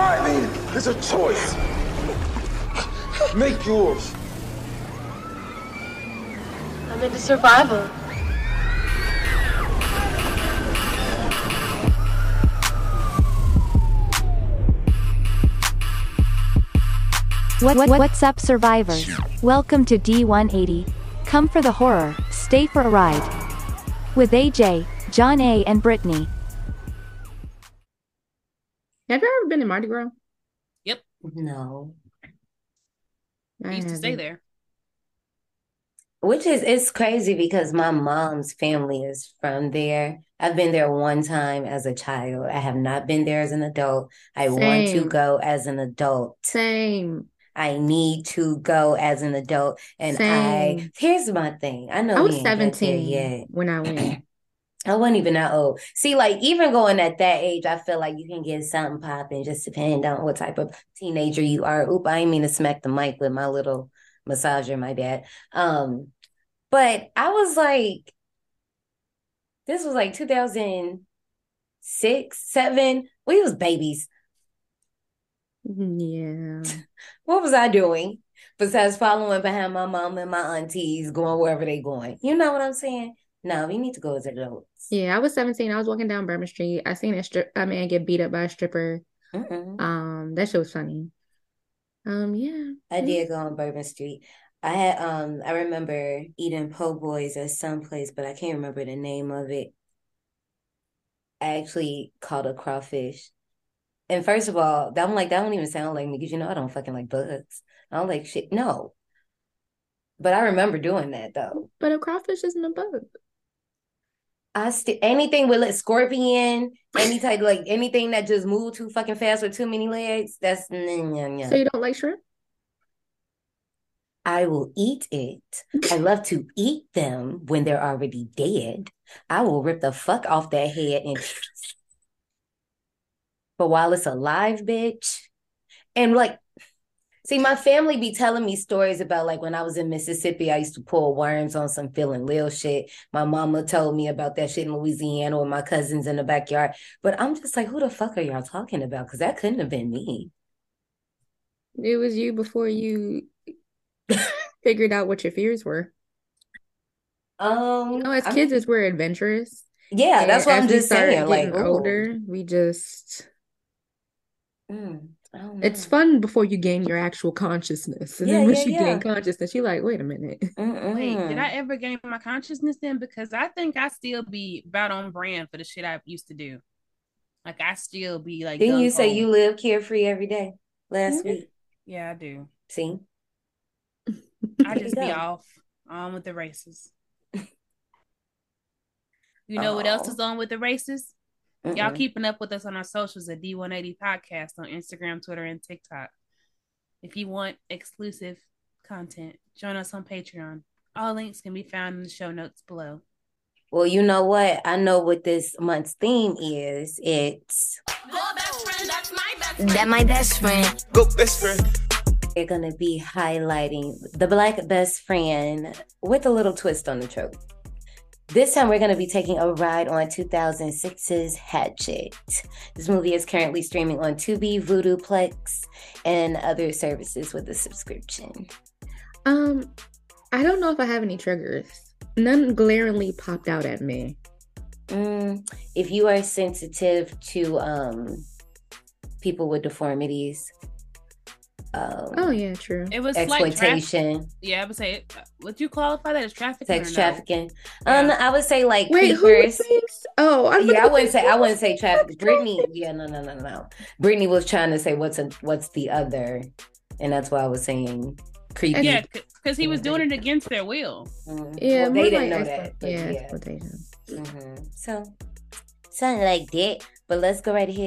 Surviving is a choice. Make yours. I'm into survival. What, what, what's up, survivors? Welcome to D180. Come for the horror, stay for a ride. With AJ, John A., and Brittney. Have you ever been to Mardi Gras? Yep. No. I used to stay there. Which is it's crazy because my mom's family is from there. I've been there one time as a child. I have not been there as an adult. I want to go as an adult. Same. I need to go as an adult. And I here's my thing. I know I was ain't got there 17 yet. when I went. I wasn't even that old. See, like even going at that age, I feel like you can get something popping, just depending on what type of teenager you are. Oop, I didn't mean to smack the mic with my little massager, my bad. Um, but I was like, this was like 2006, seven. We was babies. Yeah. What was I doing besides following behind my mom and my aunties, going wherever they going? You know what I'm saying? No, we need to go as adults. Yeah, I was 17. I was walking down Bourbon Street. I seen a strip a man get beat up by a stripper. Mm-mm. Um, that shit was funny. Um, yeah. I did go on Bourbon Street. I had um I remember eating po' boys at some place, but I can't remember the name of it. I actually caught a crawfish. And first of all, that I'm like, that don't even sound like me because you know I don't fucking like bugs. I don't like shit. No. But I remember doing that though. But a crawfish isn't a bug. I still anything with like scorpion, any type like anything that just move too fucking fast with too many legs, that's. So you don't like shrimp? I will eat it. I love to eat them when they're already dead. I will rip the fuck off that head and but while it's alive, bitch. And like see, my family be telling me stories about like when I was in Mississippi, I used to pull worms on some feeling lil shit. My mama told me about that shit in Louisiana with my cousins in the backyard. But I'm just like, who the fuck are y'all talking about? Because that couldn't have been me. It was you before you figured out what your fears were. Um, You know, as kids, as we're adventurous. yeah, and that's what I'm just saying. Like, ooh. older, we just Mm, I don't it's fun before you gain your actual consciousness. And Yeah, then once yeah, you yeah. gain consciousness, you're like, wait a minute. Wait, Mm-mm. did I ever gain my consciousness then? Because I think I still be about on brand for the shit I used to do. Like I still be like. Didn't you say you live carefree every day last Mhm. week? Yeah, I do. See? I just be go. off on with the races. You know what else is on with the races? Y'all keeping up with us on our socials at D180 Podcast on Instagram, Twitter, and TikTok. If you want exclusive content, join us on Patreon. All links can be found in the show notes below. Well, you know what? I know what this month's theme is. It's That my best friend. Go best friend. they're gonna be highlighting the black best friend with a little twist on the trope. This time we're going to be taking a ride on 2006's Hatchet. This movie is currently streaming on Tubi, Vudu Plex, and other services with a subscription. Um, I don't know if I have any triggers. None glaringly popped out at me. Mm, if you are sensitive to um, people with deformities, um, Oh yeah, true. It was like traffic. exploitation, Yeah, I would say. Would you qualify that as trafficking? sex or no? trafficking. Um, I would say like Wait, who creepers. thinks? Oh, I Yeah, I wouldn't say I wouldn't say traffic. Brittney, yeah, no, no, no, no. Brittney was trying to say what's a, what's the other, and that's why I was saying creepy. Yeah, because he was doing it against their will. Mhm. Yeah, well, they didn't like know that. Yeah, yeah, exploitation. Mhm. So something like that. But let's go right ahead.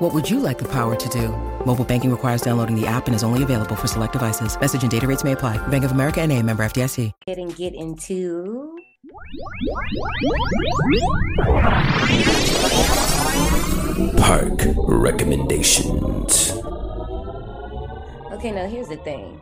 What would you like the power to do? Mobile banking requires downloading the app and is only available for select devices. Message and data rates may apply. Bank of America and a member FDIC. Ahead and get into Park recommendations. Okay, now here's the thing.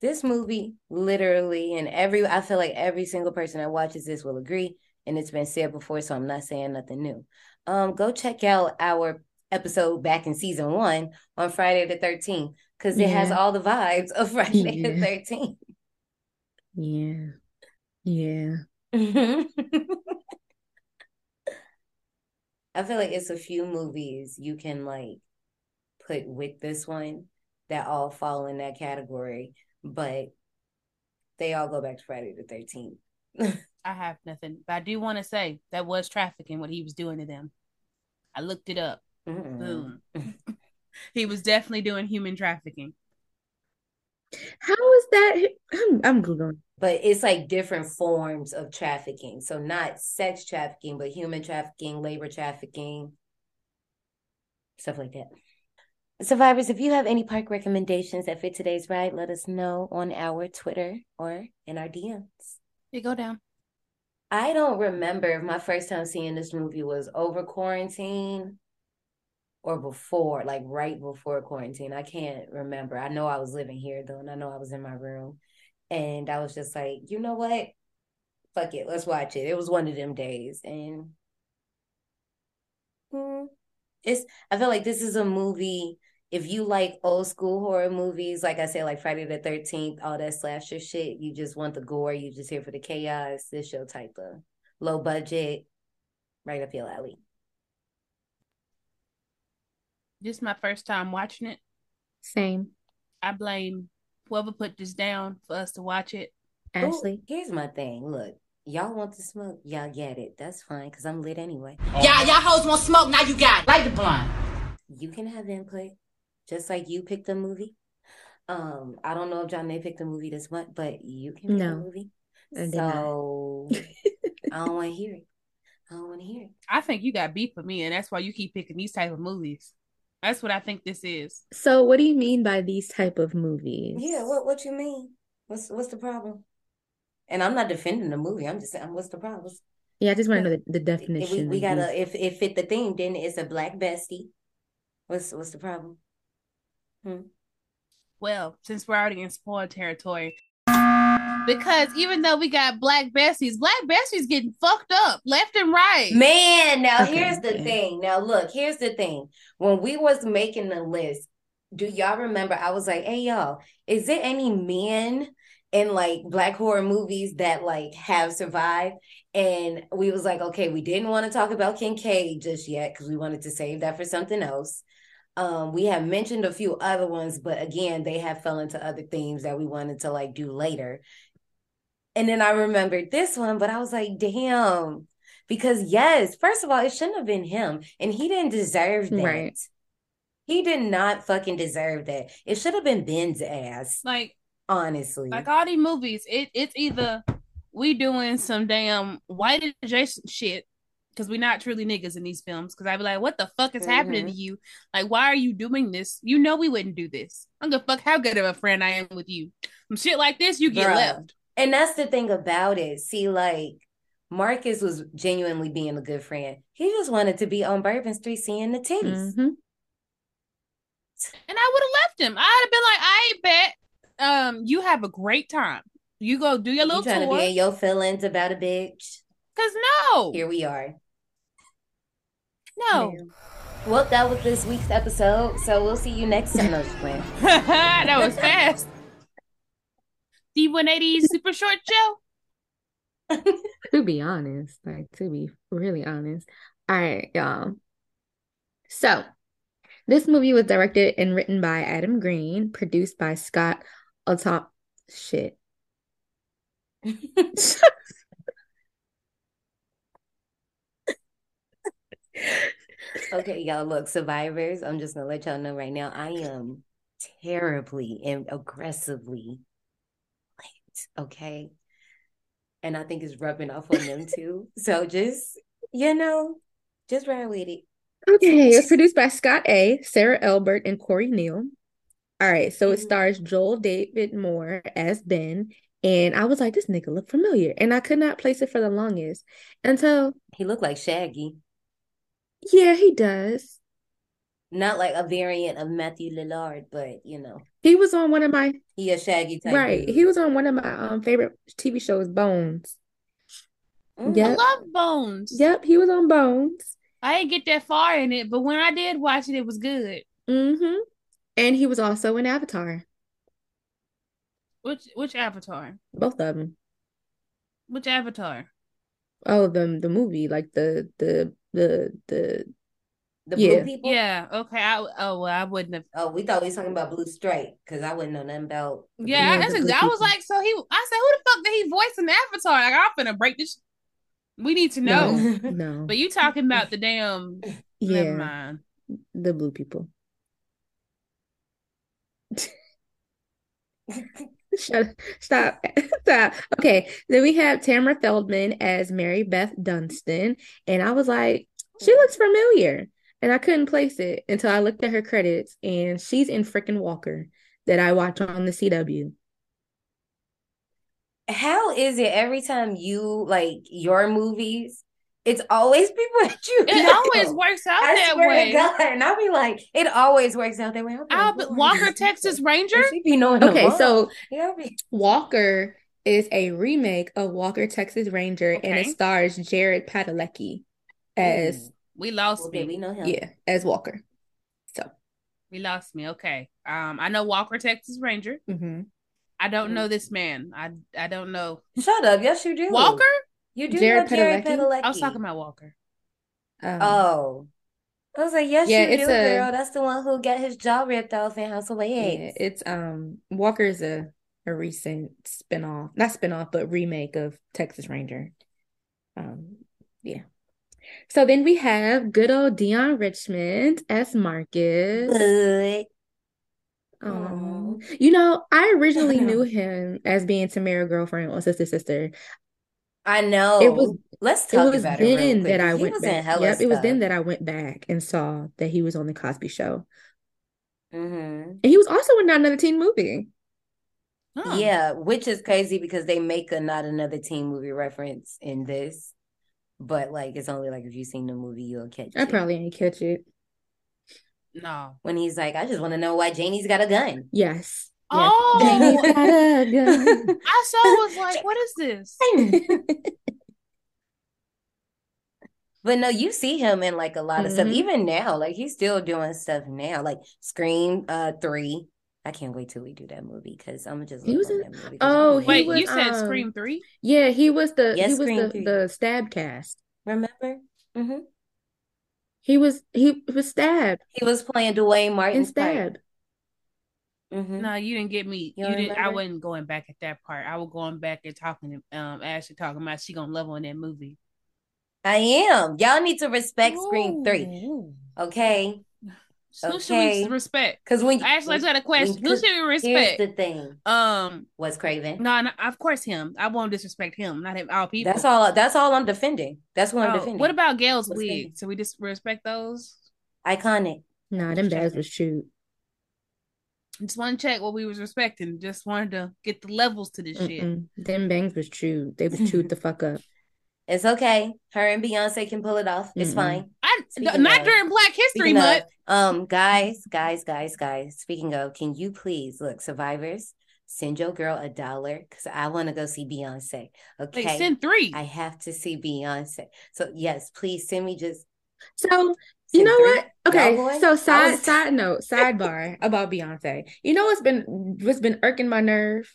This movie, literally, and every I feel like every single person that watches this will agree, and it's been said before, so I'm not saying nothing new. Um, go check out our episode back in season one on Friday the 13th because it has all the vibes of Friday the 13th. Yeah. Yeah. I feel like it's a few movies you can like put with this one that all fall in that category, but they all go back to Friday the 13th. I have nothing, but I do want to say that was trafficking what he was doing to them. I looked it up. Boom. he was definitely doing human trafficking. How is that? I'm, I'm Googling. But it's like different forms of trafficking. So not sex trafficking, but human trafficking, labor trafficking, stuff like that. Survivors, if you have any park recommendations that fit today's ride, let us know on our Twitter or in our DMs. You go down. I don't remember if my first time seeing this movie was over quarantine or before, like right before quarantine. I can't remember. I know I was living here though, and I know I was in my room. And I was just like, you know what? Fuck it, let's watch it. It was one of them days. And hmm, it's I feel like this is a movie. If you like old school horror movies, like I said, like Friday the 13th, all that slasher shit, you just want the gore, you just here for the chaos. This show type of low budget, right up your alley. This is my first time watching it. Same. I blame whoever put this down for us to watch it. Ooh, Ashley. here's my thing. Look, y'all want to smoke, y'all get it. That's fine, because I'm lit anyway. Y'all, y'all hoes want smoke, now you got it. Light the blunt. You can have input, just like you picked a movie. Um, I don't know if John May picked a movie this month, but you can pick a No, movie. I. So I don't want to hear it. I don't want to hear it. I think you got beef with me, and that's why you keep picking these type of movies. That's what I think this is. So what do you mean by these type of movies? Yeah, what what you mean? What's what's the problem? And I'm not defending the movie. I'm just saying, what's the problem? Yeah, I just want to know the, the definition. we, we gotta if if fit the theme, then it's a black bestie. What's what's the problem? Hmm. Well, since we're already in spoiler territory, because even though we got black besties, black besties getting fucked up left and right. Man, now Okay, here's the thing. Now look, here's the thing. When we was making the list, do y'all remember I was like, hey y'all, is there any men in like black horror movies that like have survived? And we was like, okay, we didn't want to talk about Kincaid just yet because we wanted to save that for something else. Um, we have mentioned a few other ones, but again, they have fell into other themes that we wanted to like do later. And then I remembered this one, but I was like, damn. Because yes, first of all, it shouldn't have been him. And he didn't deserve that. Right. He did not fucking deserve that. It should have been Ben's ass, Like, honestly. like all these movies, it it's either we doing some damn white adjacent shit because we're not truly niggas in these films. Because I'd be like, what the fuck is happening to Mhm. you? Like, why are you doing this? You know we wouldn't do this. I'm gonna fuck how good of a friend I am with you. Some shit like this, you get Bruh. left. And that's the thing about it. See, like Marcus was genuinely being a good friend. He just wanted to be on Bourbon Street seeing the titties. Mhm. and I would have left him. I'd have been like, I bet um you have a great time. You go do your You little trying to be in your feelings about a bitch? Cause no, Here we are. No, Well, that was this week's episode. So we'll see you next time. No, just playing. that was fast. D180 super short show. To be honest, like to be really honest. All right, y'all. So, this movie was directed and written by Adam Green, produced by Scott Autumn. Shit. Okay, y'all, look, survivors, I'm just gonna let y'all know right now, I am terribly and aggressively late, okay? And I think it's rubbing off on them too. So just, you know, just ride with it. Okay, it was produced by Scott A., Sarah Elbert, and Cory Neal. All right, so it Mhm. stars Joel David Moore as Ben, And I was like, this nigga look familiar. And I could not place it for the longest until He looked like Shaggy, yeah, he does. not like a variant of Matthew Lillard, but you know, He was on one of my he a Shaggy type. right. dude. He was on one of my um favorite TV shows, Bones. Mm. Yep. I love Bones. Yep, he was on Bones. I didn't get that far in it, but when I did watch it, it was good. Mm-hmm. And he was also in Avatar. Which which Avatar? Both of them. Which Avatar? Oh, the the movie, like the the the the The Yeah. blue people. Yeah. Okay. I oh well, I wouldn't have. Oh, we thought we was talking about Blue Strike because I wouldn't know nothing about. Yeah, Yeah, that's the ex- blue I was like, so he. I said, who the fuck did he voice in Avatar? Like, I'm finna break this. We need to know. no, no. But you talking about the damn? Never Yeah, mind. the blue people. Shut stop. Stop. Okay. Then we have Tamara Feldman as Mary Beth Dunstan. And I was like, she oh. looks familiar. And I couldn't place it until I looked at her credits and she's in freaking Walker that I watch on the CW. How is it every time you like your movies? It's always people that you It know. always works out I that swear way. to God, and I'll be like, it always works out that way. I'll be I'll be, Walker, Texas? Ranger. She be knowing Okay, so yeah, be- Walker is a remake of Walker, Texas Ranger, and it stars Jared Padalecki as Ooh. We lost okay, we know him. yeah, as Walker. So We lost me. Okay. Um, I know Walker, Texas Ranger. mhm. I don't Mm. know this man. I I don't know Shut up. Yes, you do. Walker. You do Jared know Jared Padalecki? Padalecki. I was talking about Walker. Um, Oh. I was like, yes, Yeah, you it's do, a- girl. That's the one who got his jaw ripped off in House of yeah, Eggs. it's um Walker's a a recent spinoff, not spinoff, but remake of Texas Ranger. Um, yeah. So then we have good old Deon Richmond as Marcus. Good. Um, you know, I originally knew him as being Tamara girlfriend or sister sister. I know. It was Let's it talk was about it real then quick, that I 'cause he went was in back. hella Yep, it was then stuff. that I went back and saw that he was on the Cosby Show. Mhm. And he was also in Not Another Teen Movie. Huh. Yeah, which is crazy because they make a not another teen movie reference in this, but like it's only like if you've seen the movie, you'll catch it. I it. probably ain't catch it. No. When he's like, I just want to know why Janie's got a gun. Yes. Yes. Oh, Janie's got a gun. I saw. Was like, what is this? But no, you see him in like a lot of stuff, Mhm. even now. Like he's still doing stuff now, like Scream uh three. I can't wait till we do that movie because I'm just He was in- that movie. 'cause Oh, he Wait, was, you said um, Scream Three? Yeah, he was the Yes, he was Scream the three. the stab cast. remember? hmm He was he was stabbed He was playing Dwayne Martin Martin's part. stabbed. hmm No, you didn't get me. You You didn't. I wasn't going back at that part. I was going back and talking to um Ashley talking about she gonna love on that movie. I am. Y'all need to respect Scream three, Ooh. okay? Who should Okay. we respect? Because when Actually, I got a question. Who should we here's respect? the thing: Um, Wes Craven. no, no, of course him. I won't disrespect him. Not him. All people. That's all. That's all I'm defending. That's what I'm Oh, defending. what about Gail's What's wig? Craven? So we just respect those. iconic? Nah, them bags was shoot. Just want to check what we was respecting. Just wanted to get the levels to this shit. Mm-mm. Them bangs was chewed. They was chewed the fuck up. It's okay. Her and Beyonce can pull it off. It's Mm-mm. fine. I Speaking not of- during Black History Speaking of, Month. um, guys, guys, guys, guys. Speaking of, can you please look, survivors, send your girl a dollar because I want to go see Beyonce. Like Okay, send three. I have to see Beyonce. So yes, please send me just. So you know three. what? Okay, Y'all so I side was- side note, sidebar about Beyonce. You know what's been what's been irking my nerve?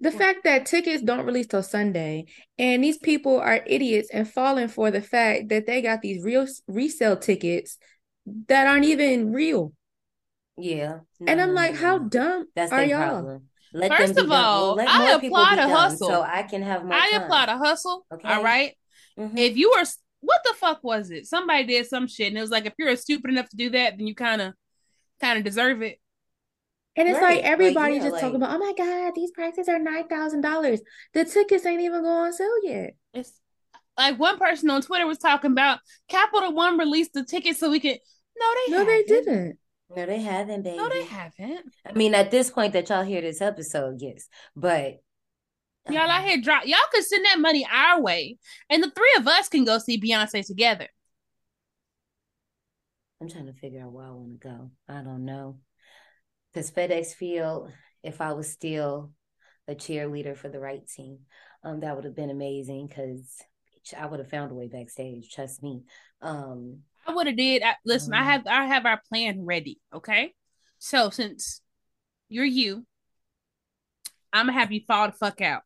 The What? fact that tickets don't release till Sunday, and these people are idiots and falling for the fact that they got these real resale tickets that aren't even real. Yeah, And I'm like, no, how no. dumb That's are y'all? problem. Let First them be of dumb. all, Well, let I more people applaud be a dumb hustle. so I can have more I time. applaud a hustle. Okay. All right. Mhm. If you were, what the fuck was it? Somebody did some shit, and it was like, if you're stupid enough to do that, then you kind of, kind of deserve it. And it's Right, like like, yeah, just like- talking about, oh my God, these prices are nine thousand dollars. The tickets ain't even going on sale yet. It's like one person on Twitter was talking about Capital One released the tickets so we could. No, they No, they haven't. didn't. No, they haven't, baby. No, they haven't. I mean, at this point that y'all hear this episode, yes. But Y'all out here drop. Y'all could send that money our way, and the three of us can go see Beyonce together. I'm trying to figure out where I want to go. I don't know. Because FedEx Field, if I was still a cheerleader for the right team, um, that would have been amazing because I would have found a way backstage. Trust me. Um, I would have did. I, listen, I Um, have I have our plan ready. Okay, so since you're you, I'm gonna have you fall the fuck out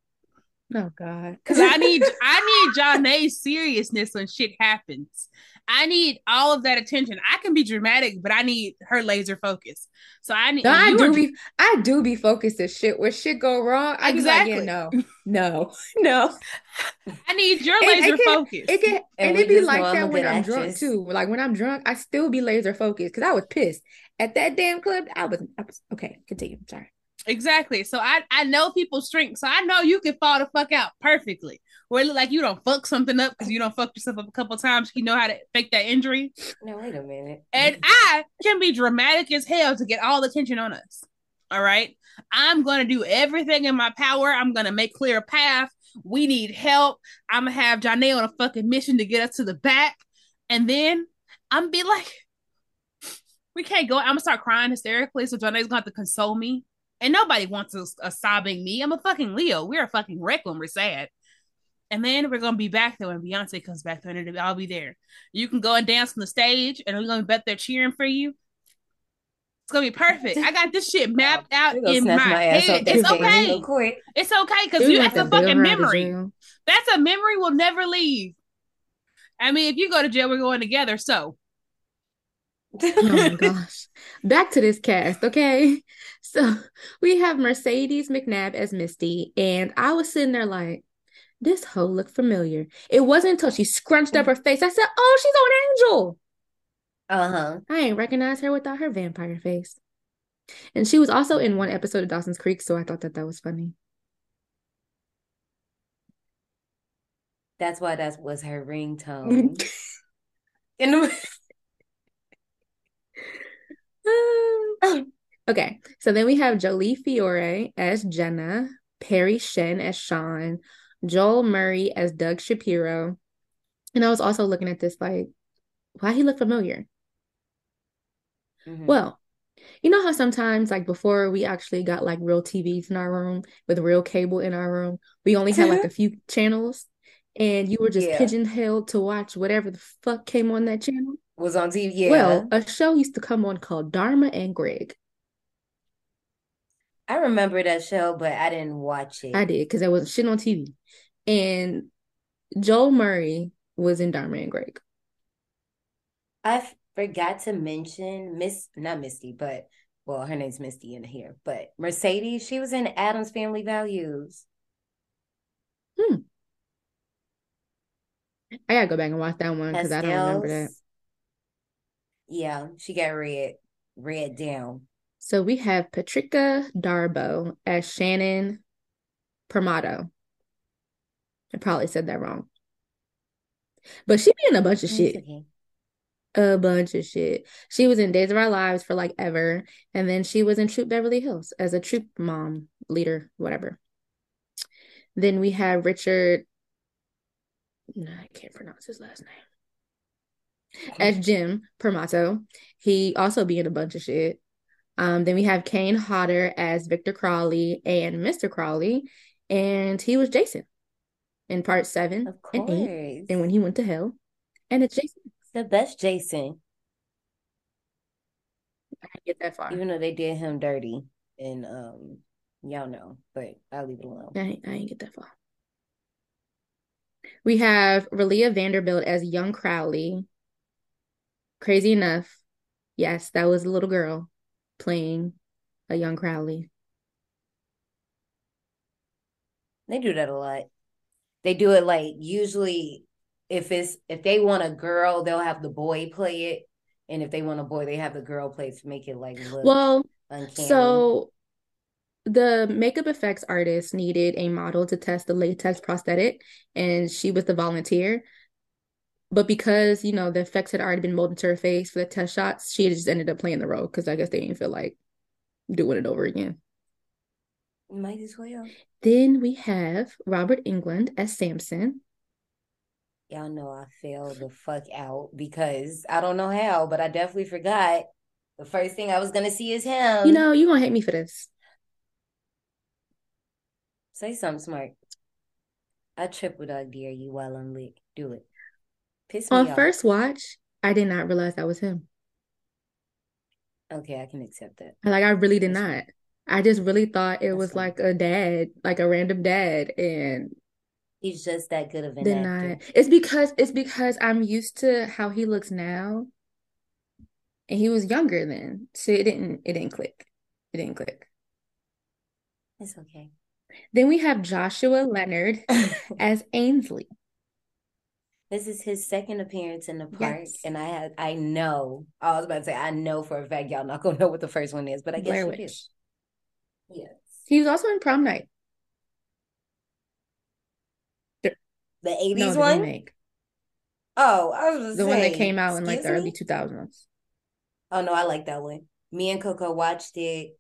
Oh God. because I need I need Janae's seriousness when shit happens. I need all of that attention. I can be dramatic, but I need her laser focus. So I need. No, I do are- be I do be focused as shit. Where shit go wrong, I Exactly. like, yeah, no, no, no. I need your And it laser can- focus. It can And and it be like know I'm a that when I'm drunk actress. too. Like when I'm drunk, I still be laser focused because I was pissed at that damn club. I was, I was okay. Continue. Sorry. Exactly. So I I know people's strengths. So I know you can fall the fuck out perfectly. Where it look like you don't fuck something up because you don't fuck yourself up a couple times. You know how to fake that injury. no, wait a minute. And I can be dramatic as hell to get all the attention on us. All right. I'm gonna do everything in my power. I'm gonna make clear a path. We need help. I'm gonna have Janae on a fucking mission to get us to the back. And then I'm be like, we can't go. I'm gonna start crying hysterically. So Janae's gonna have to console me. And nobody wants a, a uh, sobbing me. I'm a fucking Leo. We're a fucking wreck when we're sad. And then we're gonna be back there when Beyonce comes back there, and I'll be there. You can go and dance on the stage, and we're gonna be back there cheering for you. It's gonna be perfect. I got this shit mapped out in my, my head. up It's okay. real quick. It's okay because you want that's a fucking her out of memory. That's a memory will never leave. I mean, if you go to jail, we're going together. So Oh my gosh. Back to this cast, okay? So we have Mercedes McNab as Misty, and I was sitting there like, this hoe looked familiar. It wasn't until she scrunched up her face. I said, Oh, she's on Angel. Uh-huh. I ain't recognize her without her vampire face. And she was also in one episode of Dawson's Creek, so I thought that that was funny. That's why that was her ringtone. In the okay, so then we have Jolie Fiore as Jenna, Parry Shen as Sean, Joel Murray as Doug Shapiro. And I was also looking at this like, why he look familiar? Mhm. Well, you know how sometimes, like before we actually got like real TVs in our room with real cable in our room, we only had like a few channels, and you were just Yeah. pigeonholed to watch whatever the fuck came on that channel. was on TV. Yeah. Well, a show used to come on called Dharma and Greg. I remember that show, but I didn't watch it. I did because I was shit on TV, and Joel Murray was in Dharma and Greg. I forgot to mention Miss, not Misty, but well, her name's Misty in here, but Mercedes, she was in Addams Family Values. Hmm. I gotta go back and watch that one because I don't remember that. Yeah, she got red, red down. So we have Patrika Darbo as Shannon Permatteo. I probably said that wrong. But she be in a bunch of shit. okay. A bunch of shit. She was in Days of Our Lives for like ever. And then she was in Troop Beverly Hills as a troop mom, leader, whatever. Then we have Richard. No, I can't pronounce his last name. As Jim Permatteo. He also be in a bunch of shit. Um, then we have Kane Hodder as Victor Crowley and Mr. Crowley. And he was Jason in part seven Of and eight. And when he went to hell. And it's Jason. the best Jason, I get that far. even though they did him dirty, and um, y'all know, but I'll leave it alone. I ain't, I ain't get that far. We have Rileah Vanderbilt as young Crowley. Crazy enough, yes, that was a little girl playing a young Crowley. They do that a lot. They do it like usually if it's if they want a girl, they'll have the boy play it. And if they want a boy, they have the girl play it to make it like look Well, uncanny. so the makeup effects artist needed a model to test the latex prosthetic, and she was the volunteer. But because, you know, the effects had already been molded to her face for the test shots, she just ended up playing the role because I guess they didn't feel like doing it over again. Might as well. Then we have Robert Englund as Samson. Y'all know I failed the fuck out because I don't know how, but I definitely forgot. The first thing I was gonna see is him. You know, you gonna hate me for this. Say something smart. I triple dog dare you while I'm lit. Do it. Piss me On off. first watch, I did not realize that was him. Okay, I can accept that. Like I really did not. I just really thought it That's was like a dad, like a random dad, and He's just that good of an then actor. I. It's because it's because I'm used to how he looks now, and he was younger then, so it didn't it didn't click. It didn't click. It's okay. Then we have Joshua Leonard as Ainsley. This is his second appearance in the park, Yes. and I had I know I was about to say I know for a fact y'all not gonna know what the first one is, but I guess Blair. Witch. Yes, He was also in Prom Night. the eighties the one. remake. Oh, I was The one that came out in like the excuse early 2000s. Oh no, I like that one. Me and Coco watched it.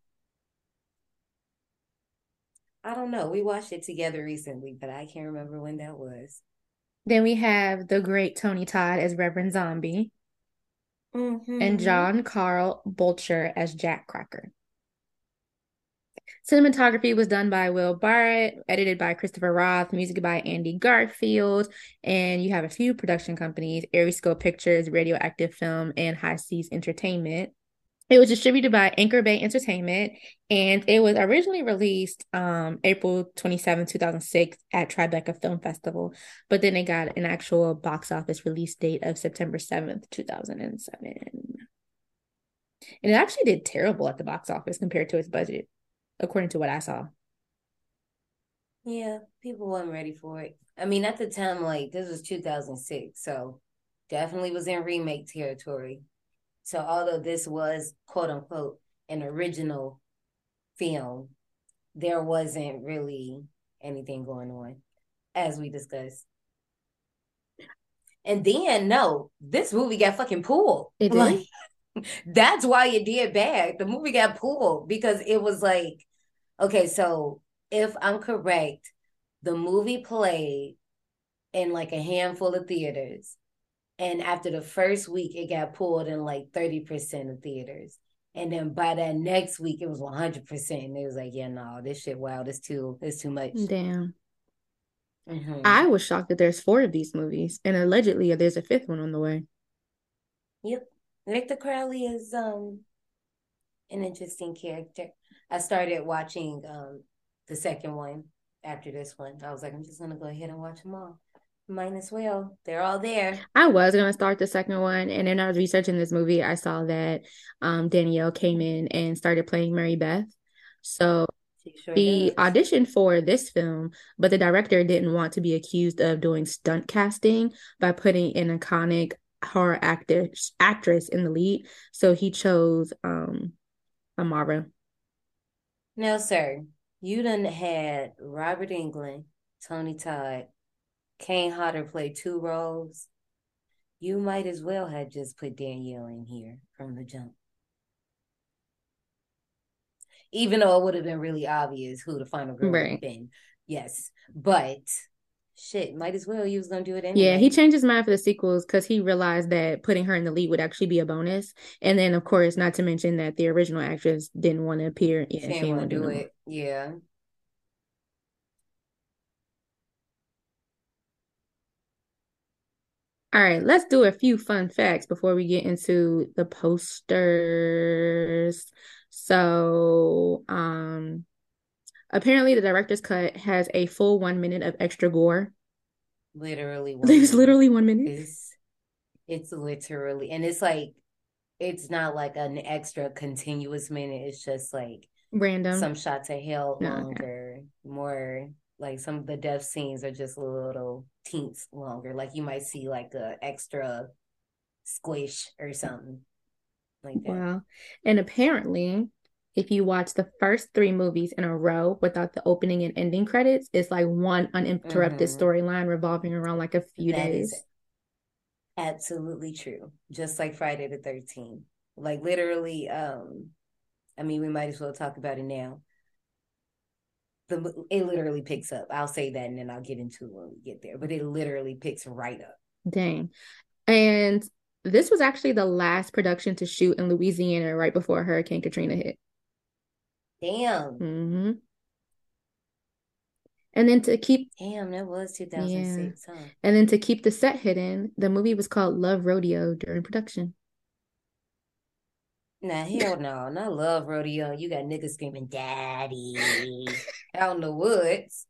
I don't know. We watched it together recently, but I can't remember when that was. Then we have the great Tony Todd as Reverend Zombie and Mhm. John Carl Buechler as Jack Cracker. Cinematography was done by Will Barratt, edited by Christopher Roth, music by Andy Garfield, and you have a few production companies, ArieScope Pictures, Radioactive Film, and High Seas Entertainment. It was distributed by Anchor Bay Entertainment, and it was originally released um, April 27, 2006 at Tribeca Film Festival, but then it got an actual box office release date of September 7th, 2007. And it actually did terrible at the box office compared to its budget, according to what I saw. Yeah, people weren't ready for it. I mean, at the time, like this was 2006, so definitely was in remake territory. So although this was quote unquote an original film, there wasn't really anything going on, as we discussed. And then no, this movie got fucking pulled. It did? Like that's why it did bad. The movie got pulled because it was like, okay, so if I'm correct, the movie played in like a handful of theaters. And after the first week, it got pulled in like 30% of theaters. And then by that next week, it was 100%. And it was like, yeah, no, this shit, wow, this too, it's too much. Damn. Mhm. I was shocked that there's four of these movies, and allegedly there's a fifth one on the way. Yep. Victor Crowley is um an interesting character. I started watching um the second one after this one. I was like, I'm just gonna go ahead and watch them all. Might as well. They're all there. I was gonna start the second one, and then I was researching this movie. I saw that um, Danielle came in and started playing Mary Beth. So She sure she auditioned for this film, but the director didn't want to be accused of doing stunt casting by putting an iconic horror actor actress in the lead. So he chose um, Amara. Now, sir, you done had Robert Englund, Tony Todd, Kane Hodder play two roles. You might as well have just put Danielle in here from the jump. Even though it would have been really obvious who the final girl would have been. Yes. But shit, might as well. You was gonna do it anyway. Yeah, he changed his mind for the sequels because he realized that putting her in the lead would actually be a bonus. And then, of course, not to mention that the original actress didn't want to appear. Yeah, she didn't want to do do no it. Yeah. All right, let's do a few fun facts before we get into the posters. So, um, apparently the director's cut has a full one minute of extra gore. Literally one There's minute. literally one minute. It's it's literally and it's like it's not like an extra continuous minute. It's just like Random. some shots are held Yeah, okay. longer, more like some of the death scenes are just a little teens longer. Like you might see like a extra squish or something like that. Wow. And apparently, if you watch the first three movies in a row without the opening and ending credits, it's like one uninterrupted Mhm. storyline revolving around like a few That days. Absolutely true. Just like Friday the 13th. Like literally, um, I mean, we might as well talk about it now. The it literally picks up. I'll say that and then I'll get into it when we get there. But it literally picks right up. Dang. And this was actually the last production to shoot in Louisiana right before Hurricane Katrina hit. Damn. hmm And then to keep Damn, that was 2006, huh? and then to keep the set hidden, the movie was called Love Rodeo during production. Nah, hell no, not love rodeo. You got niggas screaming daddy out in the woods.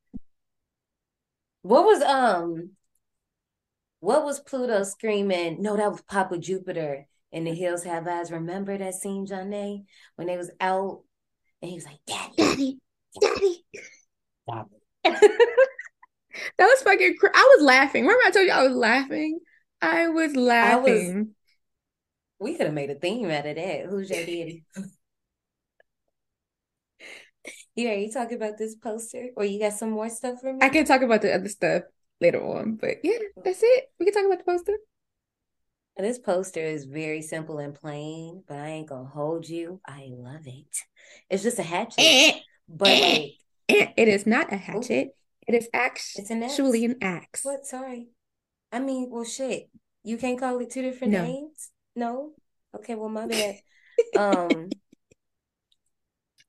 What was um what was Pluto screaming? No, that was Papa Jupiter in the hills have eyes. Remember that scene, Johnny? When they was out and he was like, Daddy, Daddy, Daddy. That was fucking cr- I was laughing. Remember I told you I was laughing? I was laughing. We could have made a theme out of that. Who's your daddy? yeah, you talking about this poster? Or you got some more stuff for me? I can talk about the other stuff later on, but yeah, that's it. We can talk about the poster. This poster is very simple and plain, but I ain't gonna hold you. I love it. It's just a hatchet. Eh, but eh. like Eh, It is not a hatchet. It is act- It's an axe. actually an axe. what sorry. I mean, well shit. You can't call it two different No. names? No? Okay, well my bad. um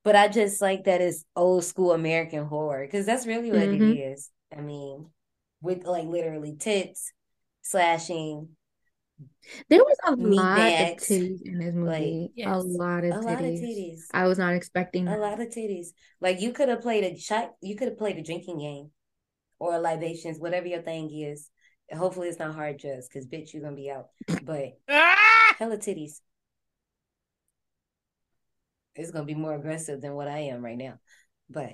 but I just like that it's old school American horror because that's really what Mhm. it is. I mean, with like literally tits, slashing, There was a lot bags. of titties in this movie. Like, yes, a lot of a lot of titties. titties. I was not expecting A lot of titties. Like you could have played a shot. You could have played a drinking game, or libations, whatever your thing is. Hopefully, it's not hard drugs, because bitch, you're gonna be out. But Ah! hella titties. It's gonna be more aggressive than what I am right now. But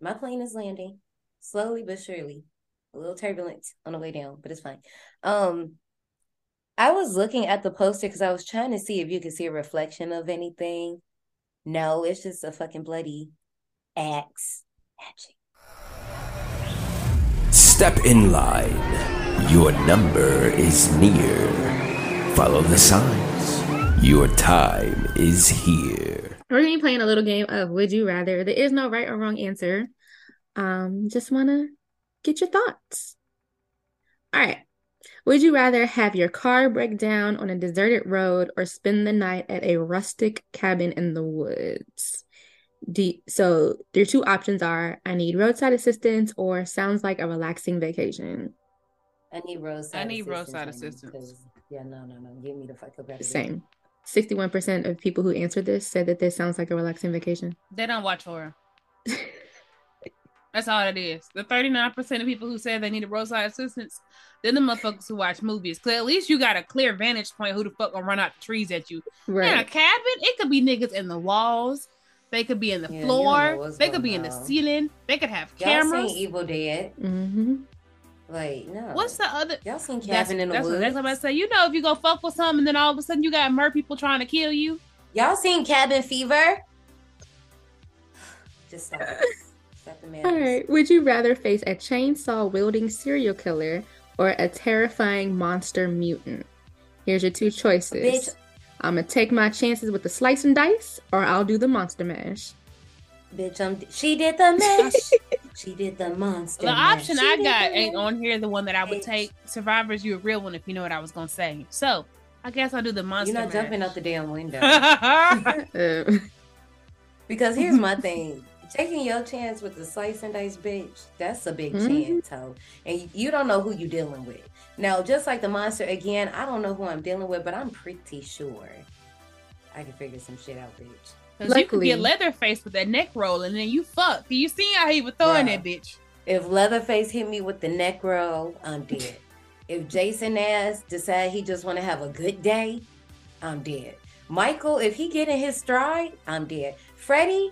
my plane is landing slowly but surely. A little turbulent on the way down, but it's fine. Um, I was looking at the poster because I was trying to see if you could see a reflection of anything. No, it's just a fucking bloody axe. Hatchet. Step in line. Your number is near. Follow the signs. Your time is here. We're gonna be playing a little game of Would You Rather. There is no right or wrong answer. Um, just wanna get your thoughts. All right. Would you rather have your car break down on a deserted road or spend the night at a rustic cabin in the woods? Do so your two options are I need roadside assistance or sounds like a relaxing vacation. I need roadside. I need assistance roadside right now, assistance. 'cause- Yeah, no, no, no. Give me the fuck up out of there. Same. 61% of people who answered this said that this sounds like a relaxing vacation. They don't watch horror. That's all it is. The 39% of people who said they needed roadside assistance, then the motherfuckers who watch movies. Cause at least you got a clear vantage point who the fuck gonna run out the trees at you. In a cabin, it could be niggas in the walls. They could be in the Yeah, you don't know floor. They could going be in the ceiling. They could have Y'all cameras. seen Evil Dead? Mm-hmm. Like, no. What's the other? Y'all seen That's, Cabin in the that's what, Woods? that's what I'm about to say. You know, if you go fuck with something, and then all of a sudden you got mer people trying to kill you. Y'all seen Cabin Fever? Just stop. Stop the All madness. right. Would you rather face a chainsaw wielding serial killer or a terrifying monster mutant? Here's your two choices. Bitch. I'm gonna take my chances with the slice and dice, or I'll do the monster mash. Bitch, I'm, she did the mash. she did the monster. The mash. option She I got ain't mash. on here. The one that I would Bitch. take. Survivors, you a real one if you know what I was gonna say. So I guess I'll do the monster. You're not jumping mash. out the damn window. Uh, because here's my thing. Taking your chance with the slice and dice bitch, that's a big Mhm. chance, ho. And you don't know who you're dealing with. Now, just like the monster, again, I don't know who I'm dealing with, but I'm pretty sure I can figure some shit out, bitch. Cause you could Luckily- get Leatherface with that neck roll, and then you fuck. You see how he was throwing Bruh. that bitch? If Leatherface hit me with the neck roll, I'm dead. if Jason ass decide he just want to have a good day, I'm dead. Michael, if he get in his stride, I'm dead. Freddy,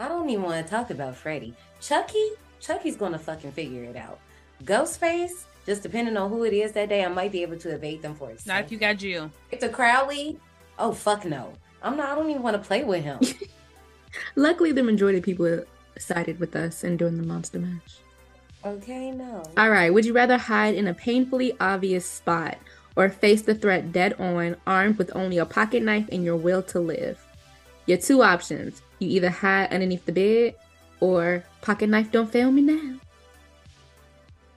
I don't even want to talk about Freddy. Chucky, Chucky's gonna fucking figure it out. Ghostface, just depending on who it is that day, I might be able to evade them for a second. Not if you got Jill. Victor Crowley, oh fuck no. I'm not I don't even want to play with him. luckily, the majority of people sided with us in doing the monster mash. Okay, no. All right. Would you rather hide in a painfully obvious spot or face the threat dead on, armed with only a pocket knife and your will to live? Your two options. You either hide underneath the bed or pocket knife don't fail me now.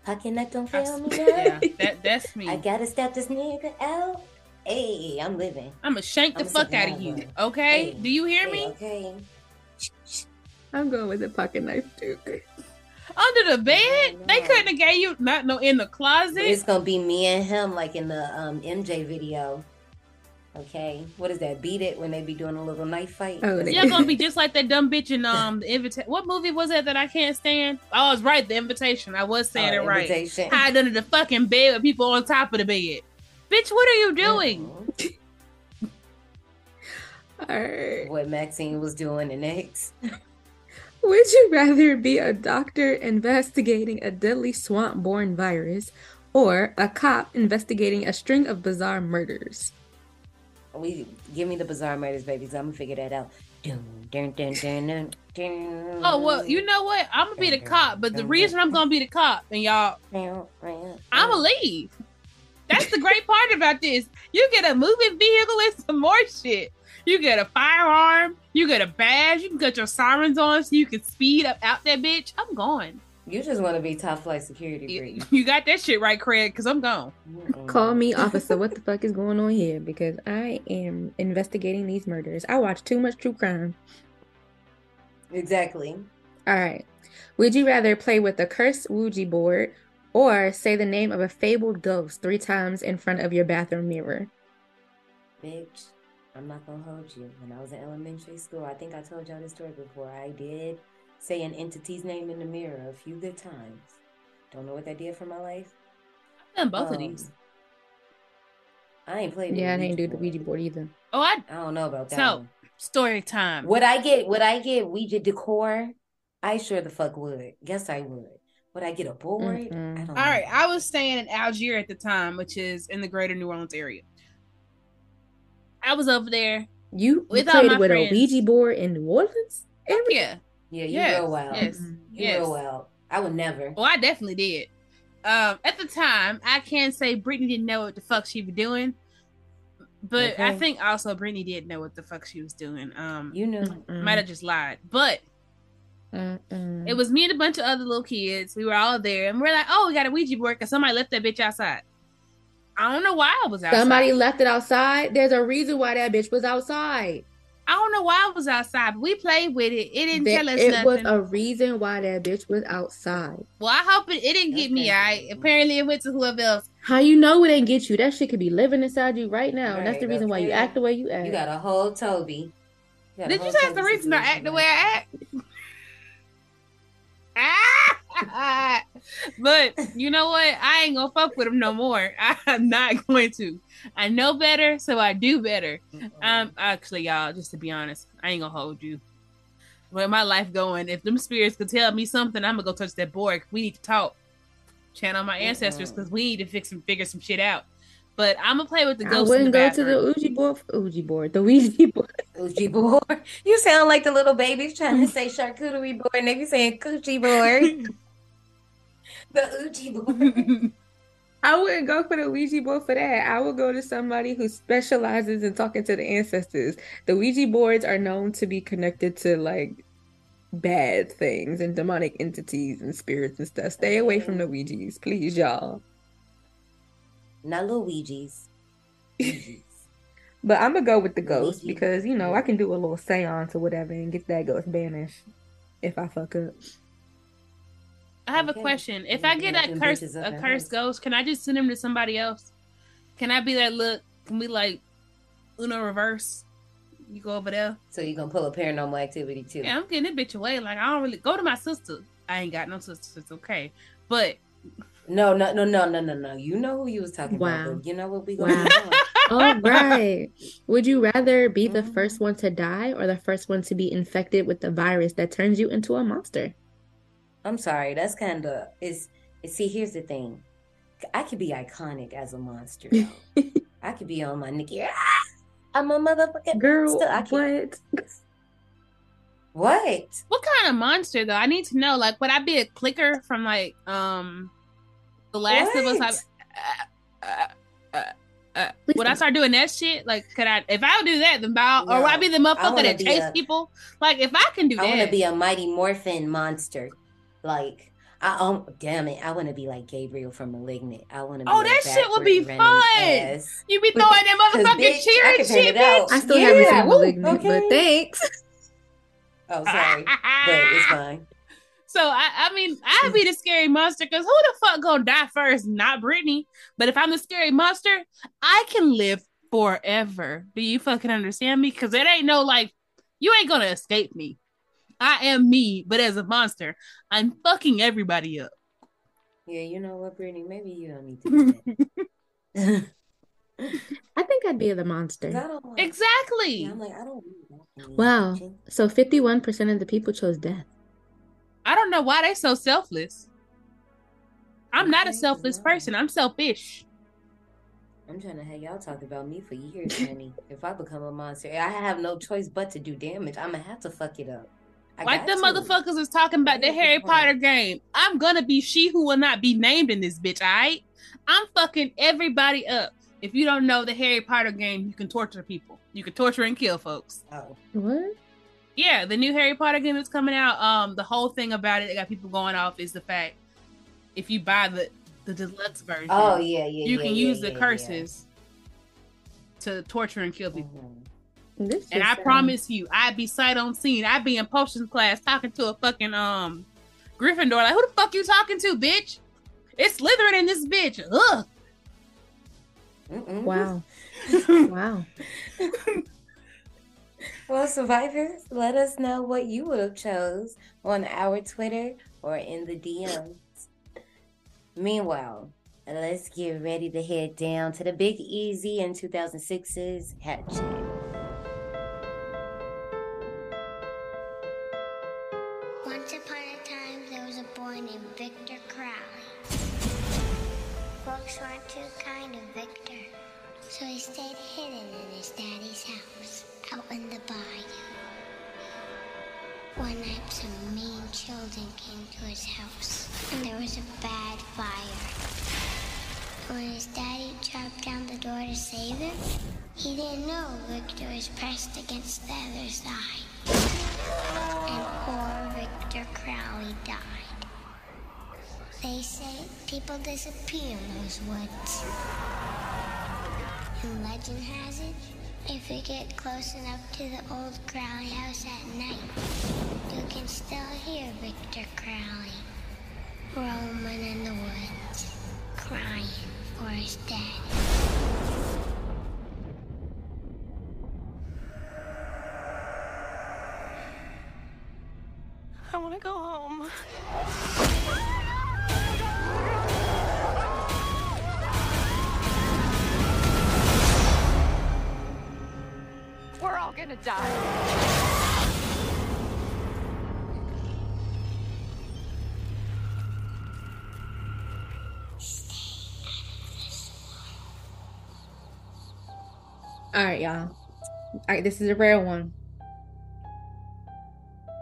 Pocket knife don't fail me now. Yeah, that that's me. I gotta step this nigga out. Hey, I'm living. I'm gonna shank the I'm fuck out of you. survivor. Okay? Hey, Do you hear hey, me? Okay. I'm going with the pocket knife too. Under the bed? They couldn't have gave you not no in the closet. It's gonna be me and him like in the um MJ video. Okay. What is that? Beat it when they be doing a little knife fight. Oh, they- You're gonna be just like that dumb bitch in um the invitation. What movie was that that I can't stand? I was right. The invitation. I was saying Oh, it right. Invitation. Hide under the fucking bed with people on top of the bed. Bitch, what are you doing? All right. What Maxine was doing in X. Would you rather be a doctor investigating a deadly swamp born virus or a cop investigating a string of bizarre murders? We give me the bizarre murders, babies. I'm gonna figure that out. Dun, dun, dun, dun, dun, dun. Oh well, you know what? I'm gonna be the cop, but the reason I'm gonna be the cop and y'all, I'm gonna leave. That's the great part about this. You get a moving vehicle and some more shit. You get a firearm. You get a badge. You can get your sirens on so you can speed up out that bitch. I'm going. You just want to be top flight security, You, you got that shit right, Craig, because I'm gone. Call me officer. What the fuck is going on here? Because I am investigating these murders. I watch too much true crime. Exactly. All right. Would you rather play with a cursed Ouija board or say the name of a fabled ghost three times in front of your bathroom mirror? Bitch, I'm not gonna hold you. When I was in elementary school, I think I told y'all this story before. I did say an entity's name in the mirror a few good times. Don't know what that did for my life. I've done both of Um, these. I ain't played. Yeah, I didn't do the Ouija board either. Oh, I I don't know about that. so one. story time. Would I get? Would I get Ouija decor? I sure the fuck would. Guess I would. Would I get a board? Mm-mm. I don't. All know. right, I was staying in Algiers at the time, which is in the greater New Orleans area. I was over there. You, you With played with friends. a Ouija board in New Orleans? Every- Yeah. Yeah, you Yes, real wild. yes, You yes. real wild. I would never. Well, I definitely did. Um, at the time, I can't say Brittney didn't know what the fuck she was doing, but I think also Brittney didn't know what the fuck she was doing. Um, You knew. Might have just lied, but Mm-mm. it was me and a bunch of other little kids. We were all there, and we're like, "Oh, we got a Ouija board because somebody left that bitch outside." I don't know why I was outside. Somebody left it outside. There's a reason why that bitch was outside. I don't know why I was outside. But we played with it. It didn't There- tell us it nothing. was a reason why that bitch was outside. well, I hope it, it didn't get me. I apparently it went to whoever else. How you know it ain't get you? That shit could be living inside you right now. and that's the Right, reason why you act the way you act. You got a whole Toby. got a Did you whole say the reason I act the way I act? Ah! but you know what? I ain't gonna fuck with him no more. I'm not going to. I know better, so I do better. right? Um, actually, y'all, just to be honest, I ain't gonna hold you. Where my life going? If them spirits could tell me something, I'm gonna go touch that board. We need to talk. Channel my ancestors because we need to fix and figure some shit out. But I'm gonna play with the I ghosts in the wouldn't go to the Ouija board. Ouija board. The Ouija board. Ouija board. You sound like the little babies trying to say charcuterie board, and they be saying coochie board. The Ouija board. I wouldn't go for the Ouija board for that. I would go to somebody who specializes in talking to the ancestors. The Ouija boards are known to be connected to like bad things and demonic entities and spirits and stuff. Stay away from the Ouijas, please, y'all. Not little Ouija's. Ouija's. But I'm gonna go with the ghost Ouija. because you know I can do a little seance or whatever and get that ghost banished if I fuck up. I have Okay. a question. If You I get let a curse, a curse house. ghost, can I just send him to somebody else? Can I be like, look, can we like Uno reverse? You go over there. So you gonna pull a paranormal activity too? Yeah, I'm getting that bitch away. Like I don't really go to my sister. I ain't got no sisters. It's okay. But No, no, no, no, no, no, no. You know who you was talking Wow. about. But you know what we Wow. gonna do? All right. Would you rather be the Mhm. first one to die or the first one to be infected with the virus that turns you into a monster? I'm sorry. That's kind of is. See, here's the thing. I could be iconic as a monster. I could be on my Nicki. "Ah, I'm a motherfucking Girl, monster. I can, what? What? What kind of monster though? I need to know. Like, would I be a clicker from like um The Last of Us? What? I, uh, uh, uh, uh, would I start doing that shit? Like, could I? If I would do that, then I'll, or would I be the motherfucker that chase a- people? Like, if I can do that. I want to be a mighty morphin monster. Like, I um, damn it, I want to be like Gabriel from *Malignant*. I want to. Oh, a that shit would be fun. ass. you be throwing that motherfucking bitch, I cheering shit, bitch. I still haven't Yeah, seen woo, Malignant, okay. but thanks. Oh, sorry, but it's fine. So I, I mean, I'd be the scary monster because who the fuck gonna die first? Not Brittney. But if I'm the scary monster, I can live forever. Do you fucking understand me? Because it ain't no like you ain't gonna escape me. I am me, but as a monster, I'm fucking everybody up. Yeah, you know what, Brittney? Maybe you don't need to do that. I think I'd be the 'Cause I monster. don't want. Exactly. Yeah, I'm like, I don't. Wow. So 51% of the people chose death. I don't know why they're so selfless. I'm not a selfless wow. person. I'm selfish. I'm trying to have y'all talk about me for years, honey. if I become a monster, I have no choice but to do damage. I'm gonna have to fuck it up. I like the to. motherfuckers is talking about the Harry. Potter game. I'm gonna be she who will not be named in this bitch, alright? I'm fucking everybody up. If you don't know the Harry Potter game, you can torture people. You can torture and kill folks. Oh, What? Yeah, the new Harry Potter game that's coming out. Um, the whole thing about it that got people going off is the fact if you buy the the deluxe version, oh yeah, yeah. you yeah, can yeah, use the yeah, curses to torture and kill yeah. people. Mhm. This And I sounds- promise you, I'd be sight on scene. I'd be in potions class talking to a fucking um Gryffindor. Like, who the fuck you talking to, bitch? It's Slytherin in this bitch. Ugh. Mm-mm. Wow. Wow. Well, survivors, let us know what you would have chose on our Twitter or in the DMs. Meanwhile, let's get ready to head down to the Big Easy in 2006's Hatchet. Once upon a time, there was a boy named Victor Crowley. Folks weren't too kind to Victor, so he stayed hidden in his daddy's house, out in the bayou. One night, some mean children came to his house, and there was a bad fire. When his daddy chopped down the door to save him, he didn't know Victor was pressed against the other side and poor Victor Crowley died. They say people disappear in those woods. And legend has it, if you get close enough to the old Crowley house at night, you can still hear Victor Crowley roaming in the woods, crying for his dad. Go home. We're all gonna die. All right, y'all. All right, this is a rare one.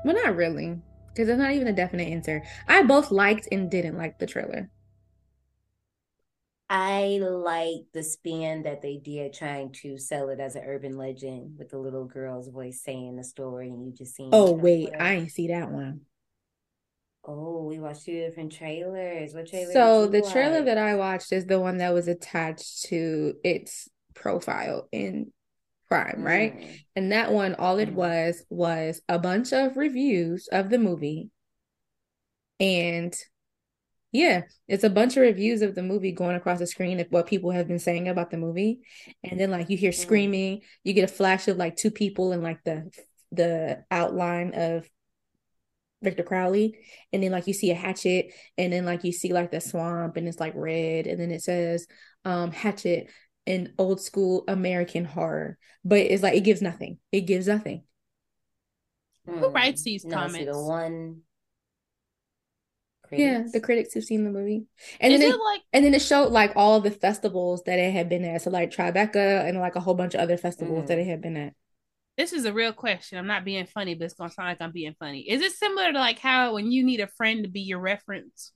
Well, not really, because it's not even a definite answer. I both liked and didn't like the trailer. I like the spin that they did trying to sell it as an urban legend with the little girl's voice saying the story and you just seen Oh wait. I ain't see that one. Oh, we watched two different trailers. What trailer So the trailer that I watched is the one that was attached to its profile in Prime, right? Mm. And that one, all it Mhm. was was a bunch of reviews of the movie. And yeah, it's a bunch of reviews of the movie going across the screen of what people have been saying about the movie. And then like you hear Mhm. screaming, you get a flash of like two people and like the the outline of Victor Crowley. And then like you see a hatchet and then like you see like the swamp and it's like red and then it says um hatchet in old school American horror. But it's like it gives nothing. It gives nothing. Who Mm. writes these No, see the comments? one Yeah, the critics who've seen the movie. And Is then it it, like and then it showed like all the festivals that it had been at. So like Tribeca and like a whole bunch of other festivals that Mhm. it had been at. This is a real question. I'm not being funny, but it's gonna sound like I'm being funny. Is it similar to like how when you need a friend to be your reference?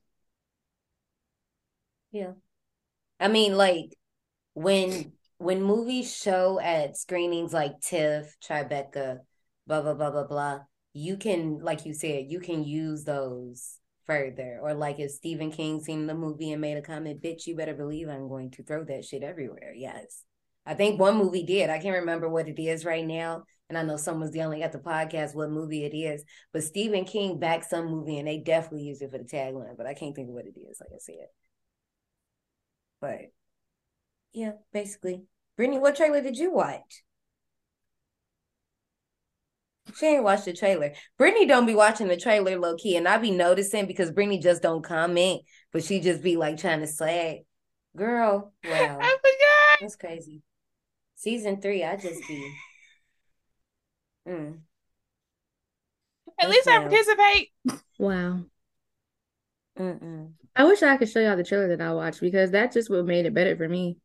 Yeah. I mean, like when when movies show at screenings like TIFF, Tribeca, blah blah blah blah blah, you can, like you said, you can use those further. Or like if Stephen King seen the movie and made a comment, bitch, you better believe I'm going to throw that shit everywhere. Yes. I think one movie did. I can't remember what it is right now. And I know someone's yelling at the podcast what movie it is. But Stephen King backed some movie and they definitely used it for the tagline, but I can't think of what it is, like I said. But yeah, basically. Brittney, what trailer did you watch? She ain't watched the trailer. Brittney don't be watching the trailer low key, and I be noticing because Brittney just don't comment, but she just be like trying to slag. Girl, wow, I forgot. that's crazy. Season three, I just be. Mm. At Yes, least I participate. Wow. Mm-mm. I wish I could show y'all the trailer that I watched because that just what made it better for me.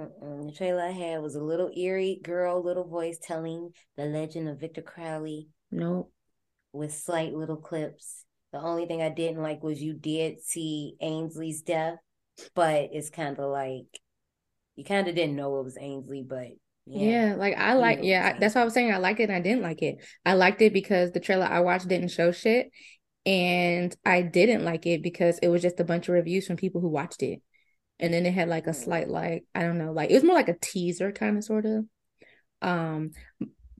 Mm-mm. The trailer I had was a little eerie girl, little voice telling the legend of Victor Crowley Nope. with slight little clips. The only thing I didn't like was you did see Ainsley's death, but it's kind of like you kind of didn't know it was Ainsley, but yeah. Yeah, like I like yeah, I'm that's why I was saying I liked it and I didn't like it. I liked it because the trailer I watched didn't show shit, and I didn't like it because it was just a bunch of reviews from people who watched it. And then it had like a slight like I don't know, like it was more like a teaser kind of sort of. Um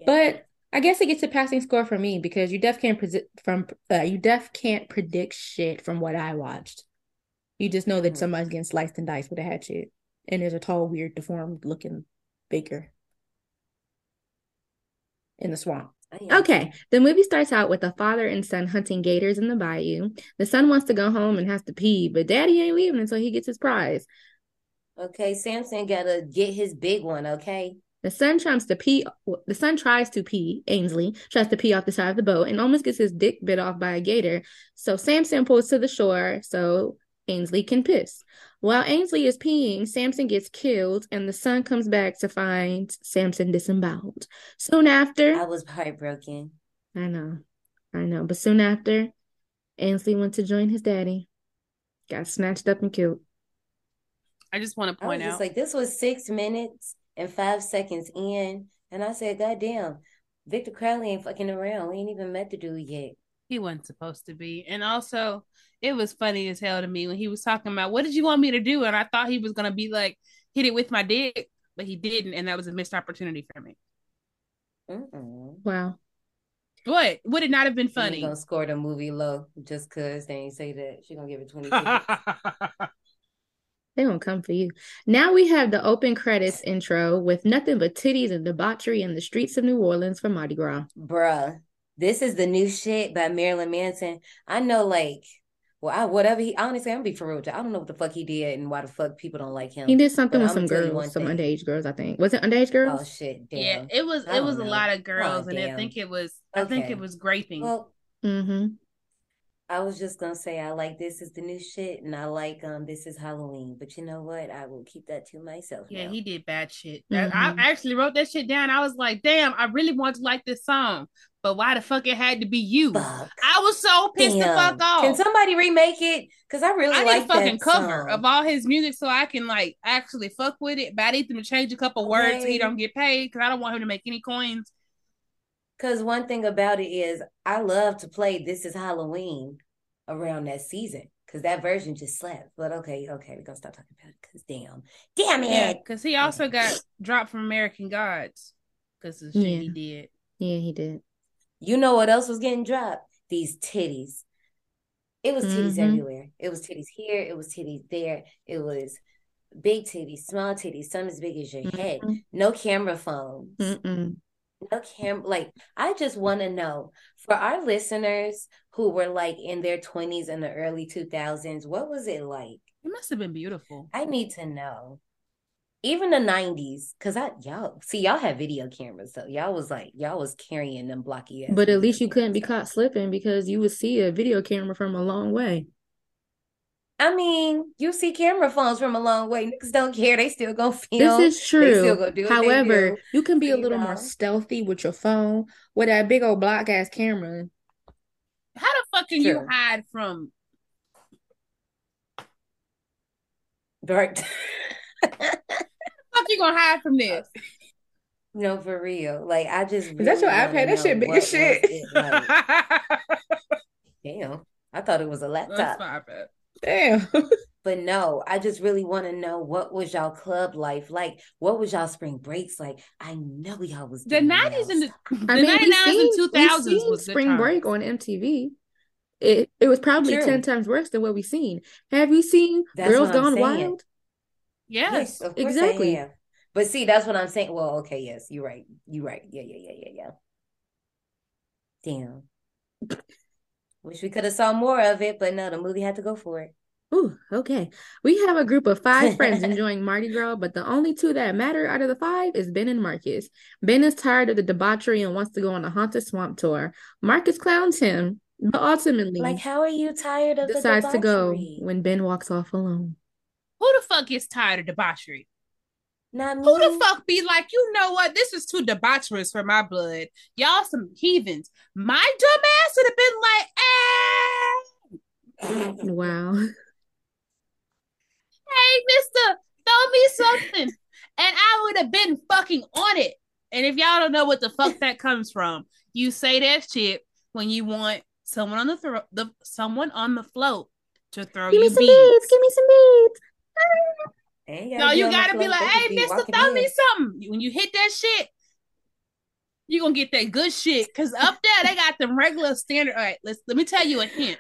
but I guess it gets a passing score for me because you def can't predict from uh, you def can't predict shit from what I watched. You just know that Mhm. somebody's getting sliced and diced with a hatchet, and there's a tall, weird, deformed looking baker in the swamp. Okay, the movie starts out with a father and son hunting gators in the bayou. The son wants to go home and has to pee, but daddy ain't leaving until he gets his prize. Okay, Samson gotta get his big one, okay? The son tries to pee. The son tries to pee. Ainsley tries to pee off the side of the boat and almost gets his dick bit off by a gator. So Samson pulls to the shore so Ainsley can piss. While Ainsley is peeing, Samson gets killed, and the son comes back to find Samson disemboweled. Soon after, I was heartbroken. I know, I know, but soon after, Ainsley went to join his daddy, got snatched up and killed. I just want to I was point just out like, this was six minutes and five seconds in, and I said, God damn, Victor Crowley ain't fucking around. We ain't even met the dude yet. He wasn't supposed to be. And also, it was funny as hell to me when he was talking about what did you want me to do? And I thought he was gonna be like hit it with my dick, but he didn't, and that was a missed opportunity for me. Mm-mm. Wow. What would it not have been She funny? gonna score the movie low just cause they ain't say that. She gonna give it 20. They won't come for you. Now we have the open credits intro with nothing but titties and debauchery in the streets of New Orleans for Mardi Gras. Bruh, this is the new shit by Marilyn Manson. I know, like, well, I, whatever he honestly, I'm gonna be for real. I don't know what the fuck he did and why the fuck people don't like him. He did something But with some I'ma tell you one girls, some thing. underage girls, I think. Was it underage girls? Oh shit, damn. Yeah, it was I it was a lot of girls, Oh, and I think it was I think it was graping. Well, Mm-hmm. I was just gonna say I like this is the new shit, and I like um this is Halloween. But you know what? I will keep that to myself. yeah, now. he did bad shit. That- Mhm. I actually wrote that shit down. I was like, damn, I really want to like this song, but why the fuck it had to be you? Fuck. I was so pissed the fuck off. Can somebody remake it? Cause I really I need like a fucking that cover song. of all his music so I can like actually fuck with it. But I need them to change a couple words so he don't get paid because I don't want him to make any coins. Cause one thing about it is I love to play This Is Halloween around that season. Cause that version just slapped. But okay, okay, we're gonna stop talking about it. Cause damn. Damn it. because he also got dropped from American Gods because of the shit he did. Yeah, he did. You know what else was getting dropped? These titties. It was titties Mhm. everywhere. It was titties here, it was titties there, it was big titties, small titties, some as big as your head. Mhm. No camera phones. Mm-mm. No cam like I just want to know for our listeners who were like in their 20s and the early 2000s what was it like It must have been beautiful. I need to know even the 90s cuz I y'all see y'all had video cameras so y'all was like y'all was carrying them blocky ass But at least you couldn't be caught slipping because you would see a video camera from a long way. I mean, you see camera phones from a long way. Niggas don't care. They still gonna film. This is They true. still gonna do what they However, do. you can be a You little know. more stealthy with your phone with that big old block ass camera. How the fuck can you hide from? Right. Fuck you gonna hide from this? No, for real. Like I just Is that your iPad? That know shit big as shit. like. Damn. I thought it was a That's laptop. my bad. Damn. But no, I just really want to know what was y'all club life like? What was y'all spring breaks like? I know y'all was The doing nineties and the, the I mean, we 99s seen, and two we thousands seen was Spring times. Break on MTV. It it was probably True. ten times worse than what we've seen. Have you seen That's Girls Gone saying. Wild? Yes. Yes, of course exactly. I have. But see, that's what I'm saying. Well, okay, yes, you're right. You're right. Yeah, yeah, yeah, yeah, yeah. Damn. Wish we could have saw more of it, but no, the movie had to go for it. Ooh, okay. We have a group of five friends enjoying Mardi Gras, but the only two that matter out of the five is Ben and Marcus. Ben is tired of the debauchery and wants to go on a haunted swamp tour. Marcus clowns him, but ultimately Like, how are you tired of decides the to go when Ben walks off alone. Who the fuck is tired of debauchery? Not me. Who the fuck be like, you know what? This is too debaucherous for my blood. Y'all some heathens. My dumb ass would have been like, eh, Wow. hey, mister, throw me something. And I would have been fucking on it. And if y'all don't know what the fuck that comes from, you say that shit when you want someone on the thro- the someone on the float to throw Give me some beads. beads. Give me some beads. No, you gotta be like, hey, mister, throw me something. When you hit that shit, you gonna get that good shit. Cause up there they got them regular standard. All right, let's let me tell you a hint.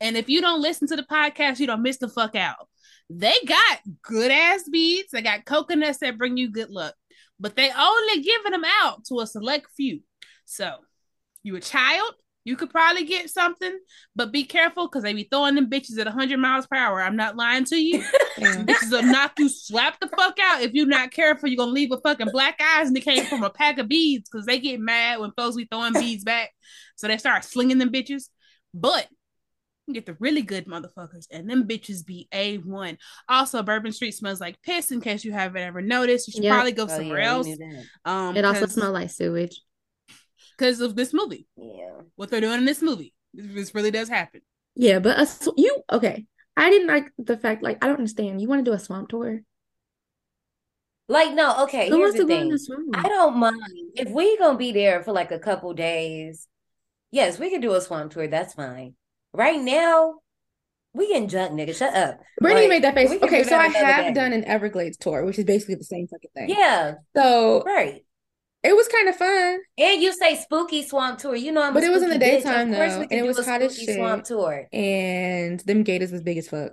And if you don't listen to the podcast, you don't miss the fuck out. They got good ass beads. They got coconuts that bring you good luck, but they only giving them out to a select few. So, you a child, you could probably get something, but be careful because they be throwing them bitches at 100 miles per hour. I'm not lying to you. Yeah. Bitches will knock you slap the fuck out if you're not careful. You're gonna leave a fucking black eyes and it came from a pack of beads because they get mad when folks be throwing beads back. So they start slinging them bitches. But you get the really good motherfuckers, and them bitches be A1. Also, Bourbon Street smells like piss in case you haven't ever noticed. You should Yep. probably go Oh, somewhere yeah, else. Um It also because- smells like sewage. Because of this movie. Yeah. What they're doing in this movie. This really does happen. Yeah, but a, sw- you okay? I didn't like the fact. Like, I don't understand. You want to do a swamp tour? Like, no, okay, Who here's wants to the go in thing. the swamp? I don't mind if we gonna be there for like a couple days. Yes, we could do a swamp tour. That's fine. Right now, we getting drunk, nigga. Shut up. Brittney Like, made that face. Okay, so I have day. done an Everglades tour, which is basically the same fucking thing. Yeah, So right. It was kind of fun. And you say spooky swamp tour. You know I'm a But it was in the spooky bitch. Of daytime, course though, we and it was a hot as spooky swamp tour. And them gators was big as fuck.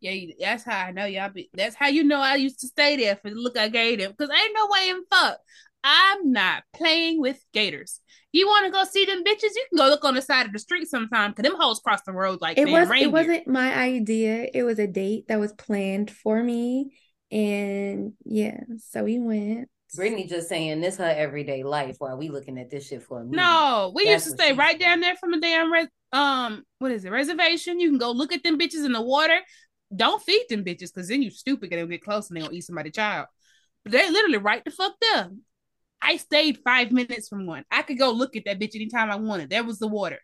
Yeah, that's how I know y'all be. That's how you know I used to stay there for the look I gave them. Because ain't no way in fuck. I'm not playing with gators. You want to go see them bitches? You can go look on the side of the street sometime. Cause them hoes cross the road like It was. reindeer. It wasn't my idea. It was a date that was planned for me, and yeah, so we went. Brittney just saying this her everyday life while we looking at this shit for a minute. No, we That's used to stay she right down there from the damn res- um what is it reservation. You can go look at them bitches in the water. Don't feed them bitches because then you stupid. And they'll get close and they'll eat somebody's child. But they literally right the fuck there. I stayed five minutes from one. I could go look at that bitch anytime I wanted. There was the water.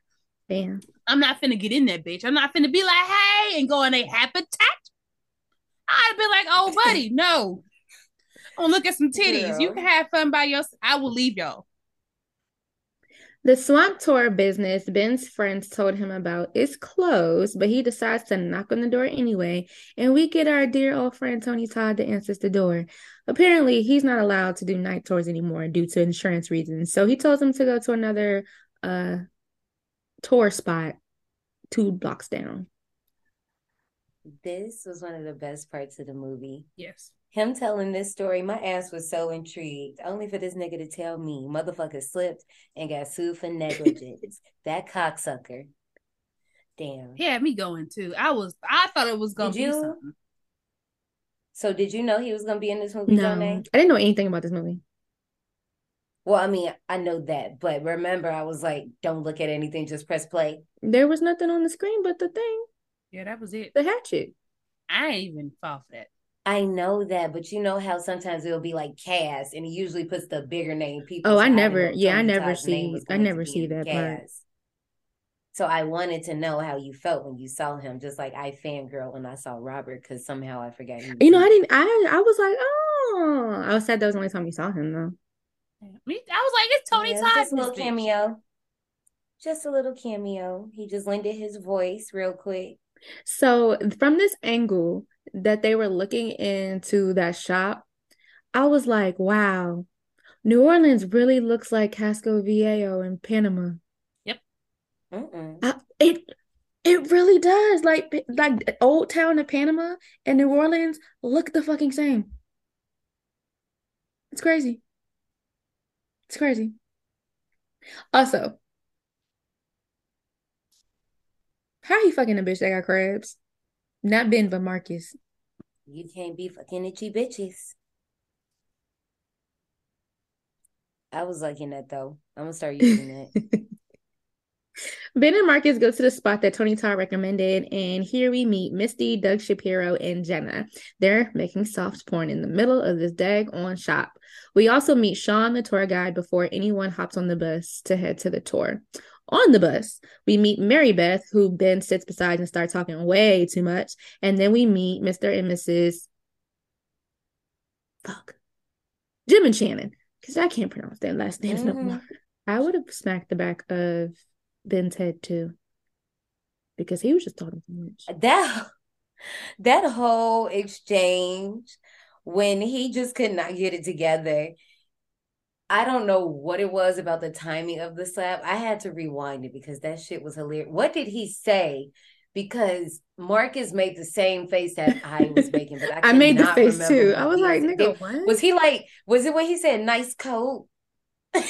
Damn. I'm not finna get in that bitch. I'm not finna be like, hey, and go in a habitat. I'd be like, oh, buddy, no. I'm gonna look at some titties. You can have fun by yourself. I will leave y'all. The swamp tour business Ben's friends told him about is closed, but he decides to knock on the door anyway, and we get our dear old friend Tony Todd to answer the door. Apparently, he's not allowed to do night tours anymore due to insurance reasons, so he tells him to go to another uh tour spot two blocks down. This was one of the best parts of the movie. Yes. Him telling this story, my ass was so intrigued. Only for this nigga to tell me, motherfucker slipped and got sued for negligence. that cocksucker. Damn. He had me going too. I was I thought it was gonna Did be you? something. So did you know he was gonna be in this movie, No, Jonne? I didn't know anything about this movie. Well, I mean, I know that, but remember, I was like, don't look at anything, just press play. There was nothing on the screen but the thing. Yeah, that was it. The hatchet. I ain't even fall for that. I know that, but you know how sometimes it'll be like cast, and he usually puts the bigger name people. Oh, so I didn't never- yeah, I never see- I never see in that part. cast. So I wanted to know how you felt when you saw him, just like I fangirl when I saw Robert, because somehow I forgot. He was You know, I didn't. I I was like, oh, I was sad that was the only time you saw him though. Me, I was like, it's Tony Yeah, Todd. just a little cameo. Just a little cameo. He just lended his voice real quick. So from this angle that they were looking into that shop, I was like, wow, New Orleans really looks like Casco Viejo in Panama. Mm-mm. I, it it really does. Like like Old Town of Panama and New Orleans look the fucking same. It's crazy. It's crazy. Also, how he fucking a bitch that got crabs? Not Ben, but Marcus. You can't be fucking itchy bitches. I was liking that though. I'm gonna start using that. Ben and Marcus go to the spot that Tony Todd recommended, and here we meet Misty, Doug Shapiro, and Jenna. They're making soft porn in the middle of this dag on shop. We also meet Sean, the tour guide, before anyone hops on the bus to head to the tour. On the bus, we meet Mary Beth, who Ben sits beside and starts talking way too much. And then we meet Mr. and Mrs. Fuck. Jim and Shannon, because I can't pronounce their last names no Mhm. more. I would have smacked the back of Ben's head too, because he was just talking too much. that that whole exchange when he just could not get it together. I don't know what it was about the timing of the slap. I had to rewind it because that shit was hilarious. What did he say? Because Marcus made the same face that I was making, but I, I made the face too. I was like, said. nigga, what? Was he like? Was it when he said "nice coat"?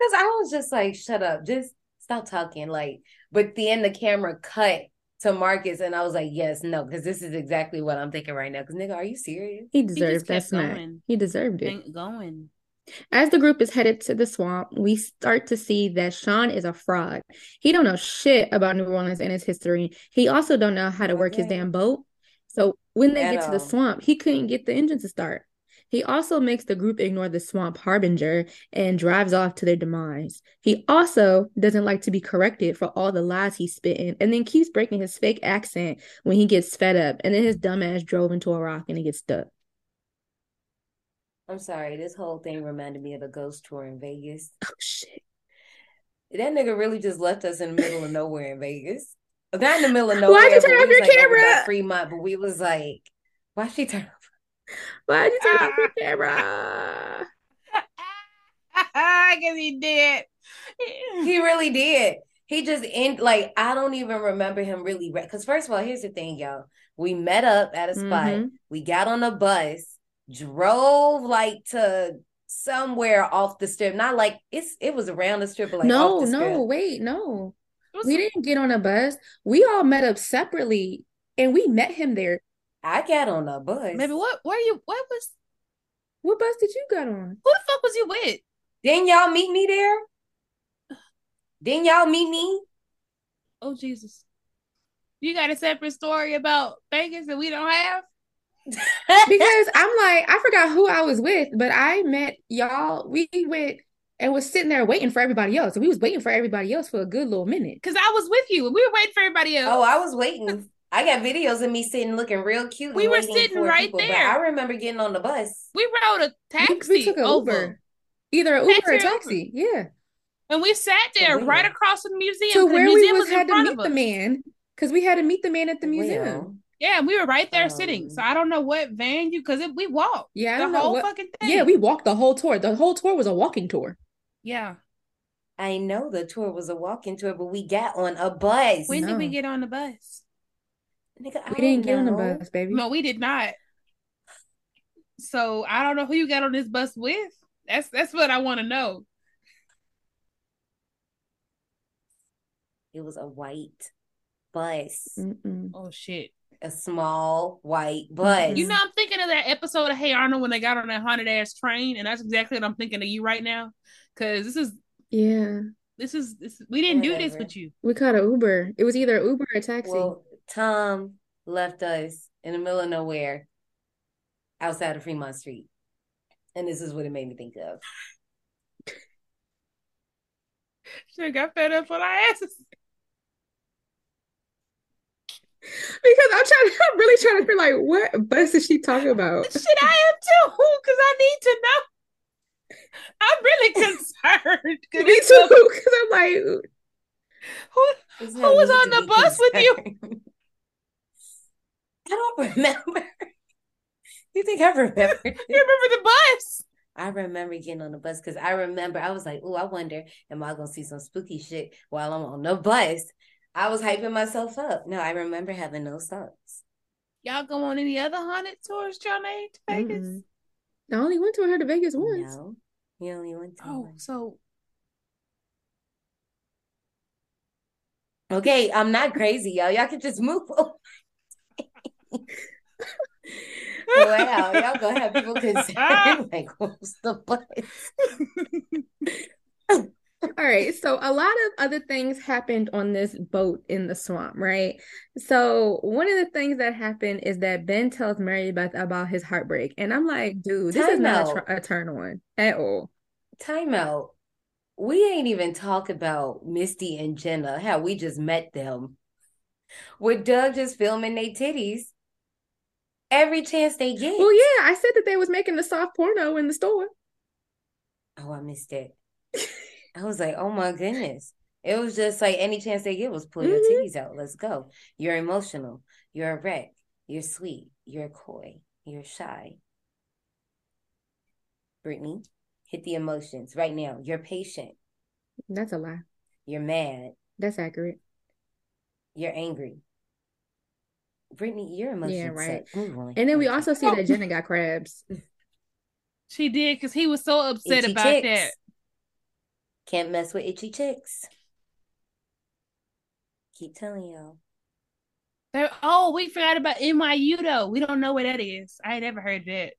Because I was just like, "Shut up, just stop talking." Like, but then the camera cut to Marcus, and I was like, "Yes, no," because this is exactly what I'm thinking right now. Because nigga, are you serious? He just deserved that kept smack. going. He deserved it. Ain't going. As the group is headed to the swamp, we start to see that Sean is a fraud. He don't know shit about New Orleans and its history. He also don't know how to work his damn boat. So when they At get to the swamp, he couldn't get the engine to start. He also makes the group ignore the swamp harbinger and drives off to their demise. He also doesn't like to be corrected for all the lies he's spitting and then keeps breaking his fake accent when he gets fed up. And then his dumbass drove into a rock and he gets stuck. I'm sorry. This whole thing reminded me of the ghost tour in Vegas. Oh shit. That nigga really just left us in the middle of nowhere in Vegas. Not in the middle of nowhere. Why'd you turn off your like camera? Fremont, but we was like, why she turn? Why'd you turn off your camera? I guess he did. He really did. He just end like I don't even remember him really because first of all, here's the thing, y'all. We met up at a spot. Mhm. We got on a bus, drove like to somewhere off the strip. Not like it's it was around the strip, but like no, off the strip. no, wait, no. We didn't get on a bus. We all met up separately and we met him there. I got on a bus. Maybe what? Where you? What was? What bus did you get on? Who the fuck was you with? Didn't y'all meet me there? Didn't y'all meet me? Oh Jesus! You got a separate story about Vegas that we don't have? Because I'm like, I forgot who I was with, but I met y'all. We went and was sitting there waiting for everybody else. And we was waiting for everybody else for a good little minute. Because I was with you and we were waiting for everybody oh, else. Oh, I was waiting. I got videos of me sitting looking real cute. We were sitting right people, there. I remember getting on the bus. we rode a taxi we took an over. Uber. Either an Uber or or a taxi. Yeah. And we sat there where? right across from the museum. To 'cause the where we museum was had to meet the man. Because we had to meet the man at the museum. Well, Yeah, and we were right there sitting. Um, So I don't know what van you because we walked Yeah, I the don't know whole what- fucking thing. Yeah, we walked the whole tour. The whole tour was a walking tour. yeah. I know the tour was a walking tour, but we got on a bus. When did we get on the bus? Nigga, I We didn't get on the bus, baby. No, we did not. So I don't know who you got on this bus with. That's that's what I want to know. It was a white bus, Mm-mm. Oh shit! a small white bus. You know, I'm thinking of that episode of Hey Arnold when they got on that haunted ass train, and that's exactly what I'm thinking of you right now. Because this is Yeah. This is this. We didn't do this with you. We caught an Uber. It was either Uber or taxi. Well, Tom left us in the middle of nowhere outside of Fremont Street. And this is what it made me think of. Should got fed up on our asses. because I'm trying, I'm really trying to feel like what bus is she talking about? Shit, I am too. Because I need to know. I'm really concerned. 'cause Me too. Because I'm like, Who, who was on the bus with you? Concerned. I don't remember. You think I remember? You remember the bus? I remember getting on the bus because I remember I was like, oh, I wonder, am I gonna see some spooky shit while I'm on the bus? I was hyping myself up. No, I remember having those thoughts. Y'all go on any other haunted tours, Jonne to Vegas? Mm-mm. I only went to her to Vegas once. No, you only went to Oh, one. so Okay, I'm not crazy, y'all. Y'all can just move. on. wow, y'all gonna have people concerned. like, what's the bus? All right. So a lot of other things happened on this boat in the swamp, right? So one of the things that happened is that Ben tells Mary Beth about his heartbreak. And I'm like, dude, this is Time not a, a turn on at all. Time out. We ain't even talk about Misty and Jenna, how we just met them. With Doug just filming their titties every chance they get. Well, yeah, I said that they was making the soft porno in the store. Oh, I missed it. I was like, oh my goodness. It was just like any chance they get was pull your Mhm. titties out. Let's go. You're emotional. You're a wreck. You're sweet. You're coy. You're shy. Brittney, hit the emotions right now. You're patient. That's a lie. You're mad. That's accurate. You're angry. Brittney, your emotions Yeah, right. suck. And then we also see that oh. Jenna got crabs. she did because he was so upset Itchy about chicks. that. Can't mess with itchy chicks. Keep telling y'all. They're- oh, we forgot about NYU though. We don't know what that is. I ain't never heard that.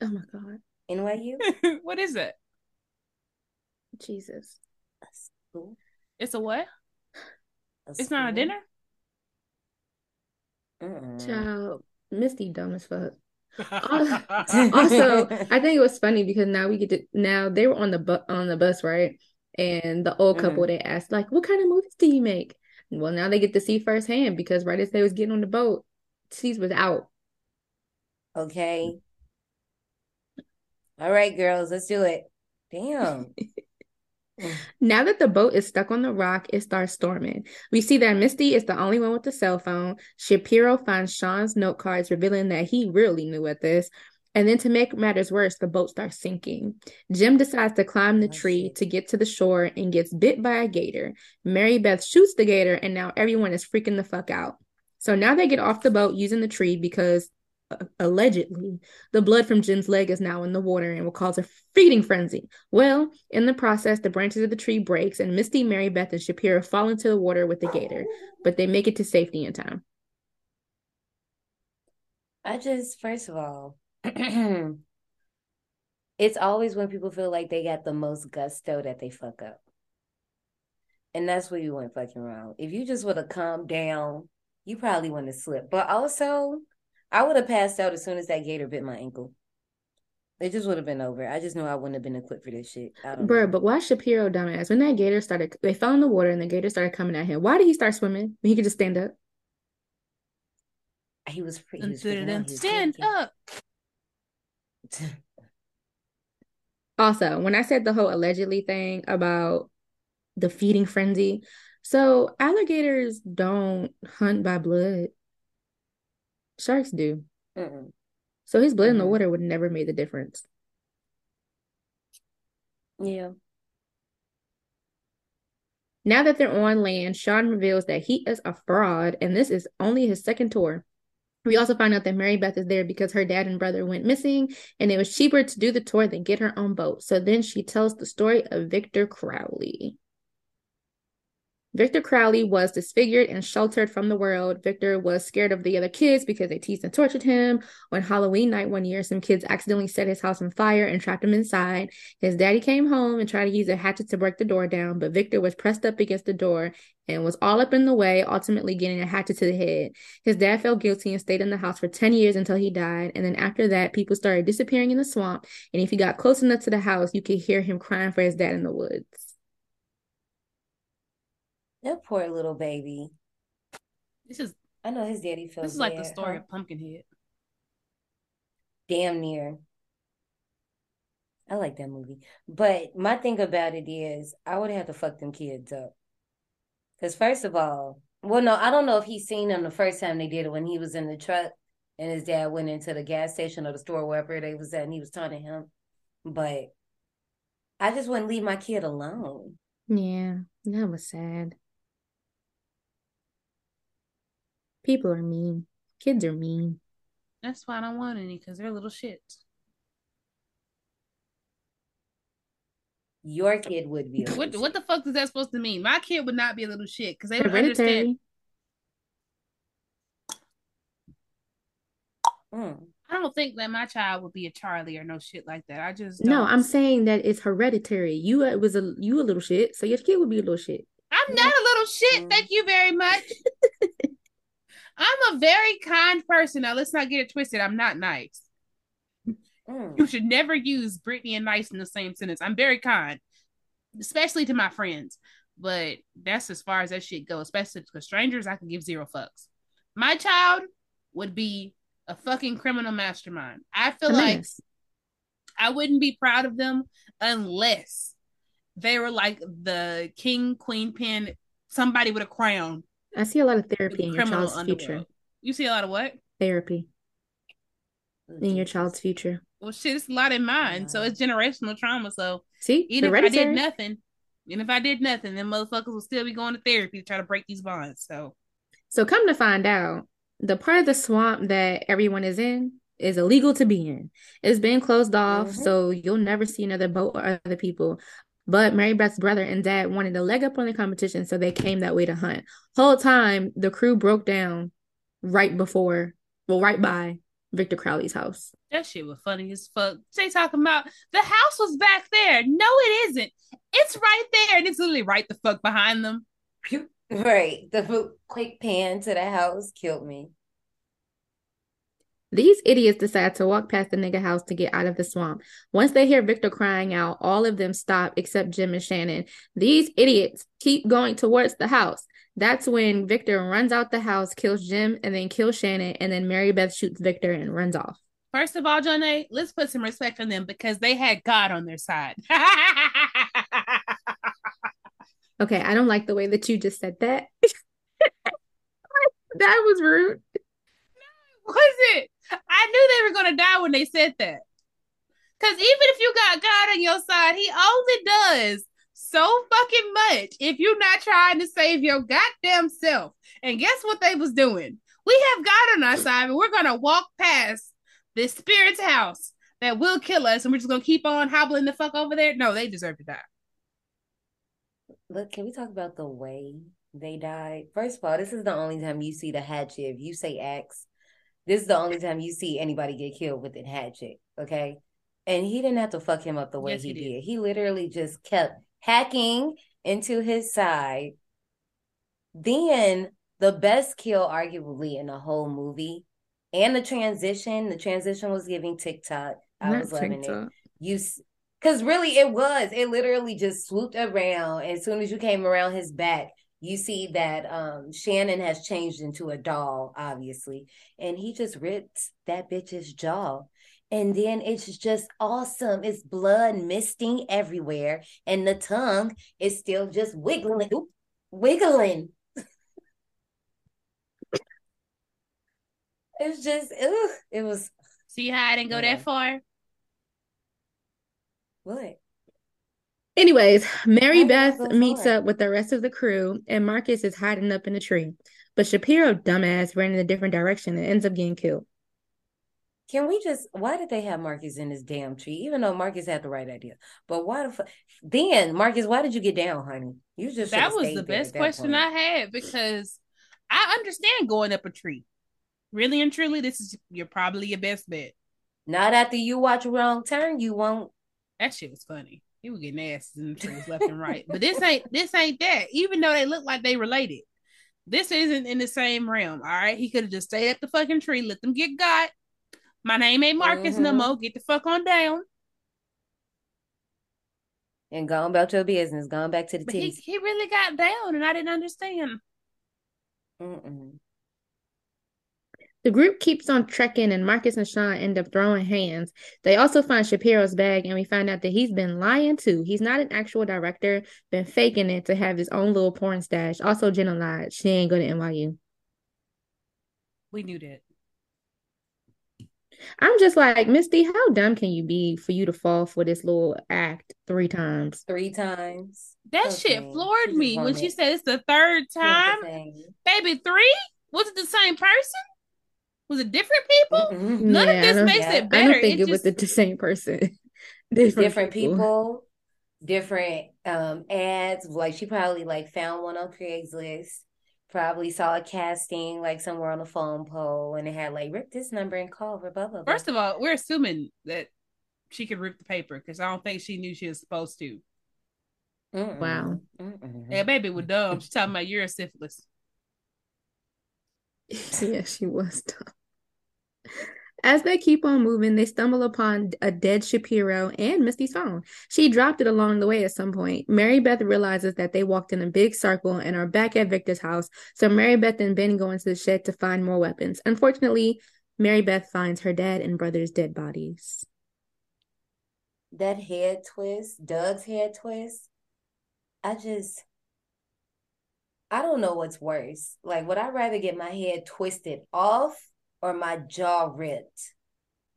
Oh my God. NYU? what is it? Jesus. A school? It's a what? A It's not a dinner. Mm-mm. Child, Misty dumb as fuck. Also, I think it was funny because now we get to now they were on the bu- on the bus, right? And the old couple mm-hmm. they asked like, "What kind of movies do you make?" Well, now they get to see firsthand because right as they was getting on the boat, Cease was out. Okay. All right, girls, let's do it. Damn. Now that the boat is stuck on the rock, it starts storming. We see that Misty is the only one with the cell phone. Shapiro finds Sean's note cards, revealing that he really knew at this. And then to make matters worse, the boat starts sinking. Jim decides to climb the tree to get to the shore and gets bit by a gator. Mary Beth shoots the gator, and now everyone is freaking the fuck out. So now they get off the boat using the tree because allegedly the blood from Jim's leg is now in the water and will cause a feeding frenzy. Well, in the process, the branches of the tree breaks and Misty, Mary Beth, and Shapiro fall into the water with the gator, but they make it to safety in time. I just, first of all, it's always when people feel like they got the most gusto that they fuck up. And that's where you went fucking wrong. If you just would have calmed down, you probably wouldn't have slipped. But also, I would have passed out as soon as that gator bit my ankle. It just would have been over. I just knew I wouldn't have been equipped for this shit. I don't Bruh, know. but why Shapiro dumbass? When that gator started, they fell in the water and the gator started coming at him. Why did he start swimming when he could just stand up? He was pretty. He Dun, was freaking dun, out. He was Stand drinking. up. Also, when I said the whole allegedly thing about the feeding frenzy, so alligators don't hunt by blood. Sharks do. Mm-mm. So his blood in the water would never made the difference. Yeah. Now that they're on land, Sean reveals that he is a fraud and this is only his second tour. We also find out that Mary Beth is there because her dad and brother went missing and it was cheaper to do the tour than get her own boat. So then she tells the story of Victor Crowley. Victor Crowley was disfigured and sheltered from the world. Victor was scared of the other kids because they teased and tortured him. On Halloween night one year, some kids accidentally set his house on fire and trapped him inside. His daddy came home and tried to use a hatchet to break the door down, but Victor was pressed up against the door and was all up in the way, ultimately getting a hatchet to the head. His dad felt guilty and stayed in the house for 10 years until he died. And then after that, people started disappearing in the swamp. And if you got close enough to the house, you could hear him crying for his dad in the woods. That poor little baby. This is I know his daddy feels this is like the story huh? of Pumpkinhead. Damn near. I like that movie. But my thing about it is I would have to fuck them kids up. Because first of all, well, no, I don't know if he's seen them the first time they did it when he was in the truck and his dad went into the gas station or the store, wherever they was at, and he was taunting him. But I just wouldn't leave my kid alone. Yeah, that was sad. People are mean. Kids are mean. That's why I don't want any because they're little shits. Your kid would be a What little what the fuck is that supposed to mean? My kid would not be a little shit because they don't understand. Hereditary. Mm. I don't think that my child would be a Charlie or no shit like that. I just No, don't. I'm saying that it's hereditary. You uh, was a you a little shit, so your kid would be a little shit. I'm not a little shit. Thank you very much. I'm a very kind person. Now let's not get it twisted. I'm not nice. Mm. You should never use Brittney and nice in the same sentence. I'm very kind, especially to my friends. But that's as far as that shit goes. Especially to strangers, I can give zero fucks. My child would be a fucking criminal mastermind. I feel like. I wouldn't be proud of them unless they were like the king, queen pin, somebody with a crown, I see a lot of therapy in your child's future. Underworld. You see a lot of what? Therapy in your child's future. Well, shit, it's a lot in mine. So it's generational trauma. So See, even if I did nothing, and if I did nothing, then motherfuckers will still be going to therapy to try to break these bonds. So So come to find out, the part of the swamp that everyone is in is illegal to be in. It's been closed off, Mhm. so you'll never see another boat or other people. But Mary Beth's brother and dad wanted a leg up on the competition, so they came that way to hunt. Whole time, the crew broke down right before, well, right by Victor Crowley's house. that shit was funny as fuck. They talking about the house was back there. No, it isn't. It's right there, and it's literally right the fuck behind them. Right. The quick pan to the house killed me. These idiots decide to walk past the nigga house to get out of the swamp. Once they hear Victor crying out, all of them stop except Jim and Shannon. These idiots keep going towards the house. That's when Victor runs out the house, kills Jim, and then kills Shannon, and then Mary Beth shoots Victor and runs off. First of all, Jonne, let's put some respect on them because they had God on their side. Okay, I don't like the way that you just said that. that was rude. was it? I knew they were gonna die when they said that. Cause even if you got God on your side, he only does so fucking much if you're not trying to save your goddamn self. And guess what they was doing? We have God on our side, and we're gonna walk past this spirit's house that will kill us, and we're just gonna keep on hobbling the fuck over there. No, they deserve to die. Look, can we talk about the way they died? First of all, this is the only time you see the hatchet. If you say axe, this is the only time you see anybody get killed with a hatchet. Okay. And he didn't have to fuck him up the way Yes, he, he did. did. He literally just kept hacking into his side. Then the best kill, arguably, in the whole movie, and the transition. The transition was giving TikTok. I Not was loving it. You, because really, it was. It literally just swooped around. As soon as you came around his back, you see that um Shannon has changed into a doll, obviously, and he just rips that bitch's jaw. And then it's just awesome. It's blood misting everywhere, and the tongue is still just wiggling, oop, wiggling. it's just, ugh, it was See how I didn't go Yeah. that far? what? Anyways, Mary Beth did it go meets up with the rest of the crew, and Marcus is hiding up in a tree. But Shapiro, dumbass, ran in a different direction and ends up getting killed. Can we just? Why did they have Marcus in this damn tree? Even though Marcus had the right idea, but why the fuck? Then Marcus, why did you get down, honey? You just that was the best question point. I had because I understand going up a tree. Really and truly, this is you're probably your best bet. Not after you watch Wrong Turn, you won't. That shit was funny. He would get nasty in the trees left and right. But this ain't this ain't that. Even though they look like they related, this isn't in the same realm. All right, he could have just stayed at the fucking tree, let them get got. My name ain't Marcus no Mhm. more. Get the fuck on down. And gone about your business, gone back to the But he, he really got down, and I didn't understand. Mm-mm. The group keeps on trekking, and Marcus and Sean end up throwing hands. They also find Shapiro's bag, and we find out that he's been lying too. He's not an actual director, been faking it to have his own little porn stash. Also, Jenna lied. She ain't go to NYU. We knew that. I'm just like, Misty, how dumb can you be for you to fall for this little act three times? Three times. That Okay. shit floored She me when she said it's the third time. the. Baby, three? Was it the same person? Was it different people? Mm-mm. None Yeah, of this makes Yeah. it better. I don't think it, it was just the, the same person. Different, different people, different um ads. Like she probably like found one on Craigslist. Probably saw a casting like somewhere on a phone pole, and it had like rip this number and call for blah blah blah. First of all, we're assuming that she could rip the paper because I don't think she knew she was supposed to. Mm-mm. Wow. Mm-mm. Yeah, baby was dumb. She's talking about your syphilis. yeah, she was dumb. As they keep on moving, they stumble upon a dead Shapiro and Misty's phone. She dropped it along the way at some point. Mary Beth realizes that they walked in a big circle and are back at Victor's house, so Mary Beth and Ben go into the shed to find more weapons. Unfortunately, Mary Beth finds her dad and brother's dead bodies. that head twist, Doug's head twist, I just, I don't know what's worse. Like, would I rather get my head twisted off or my jaw ripped?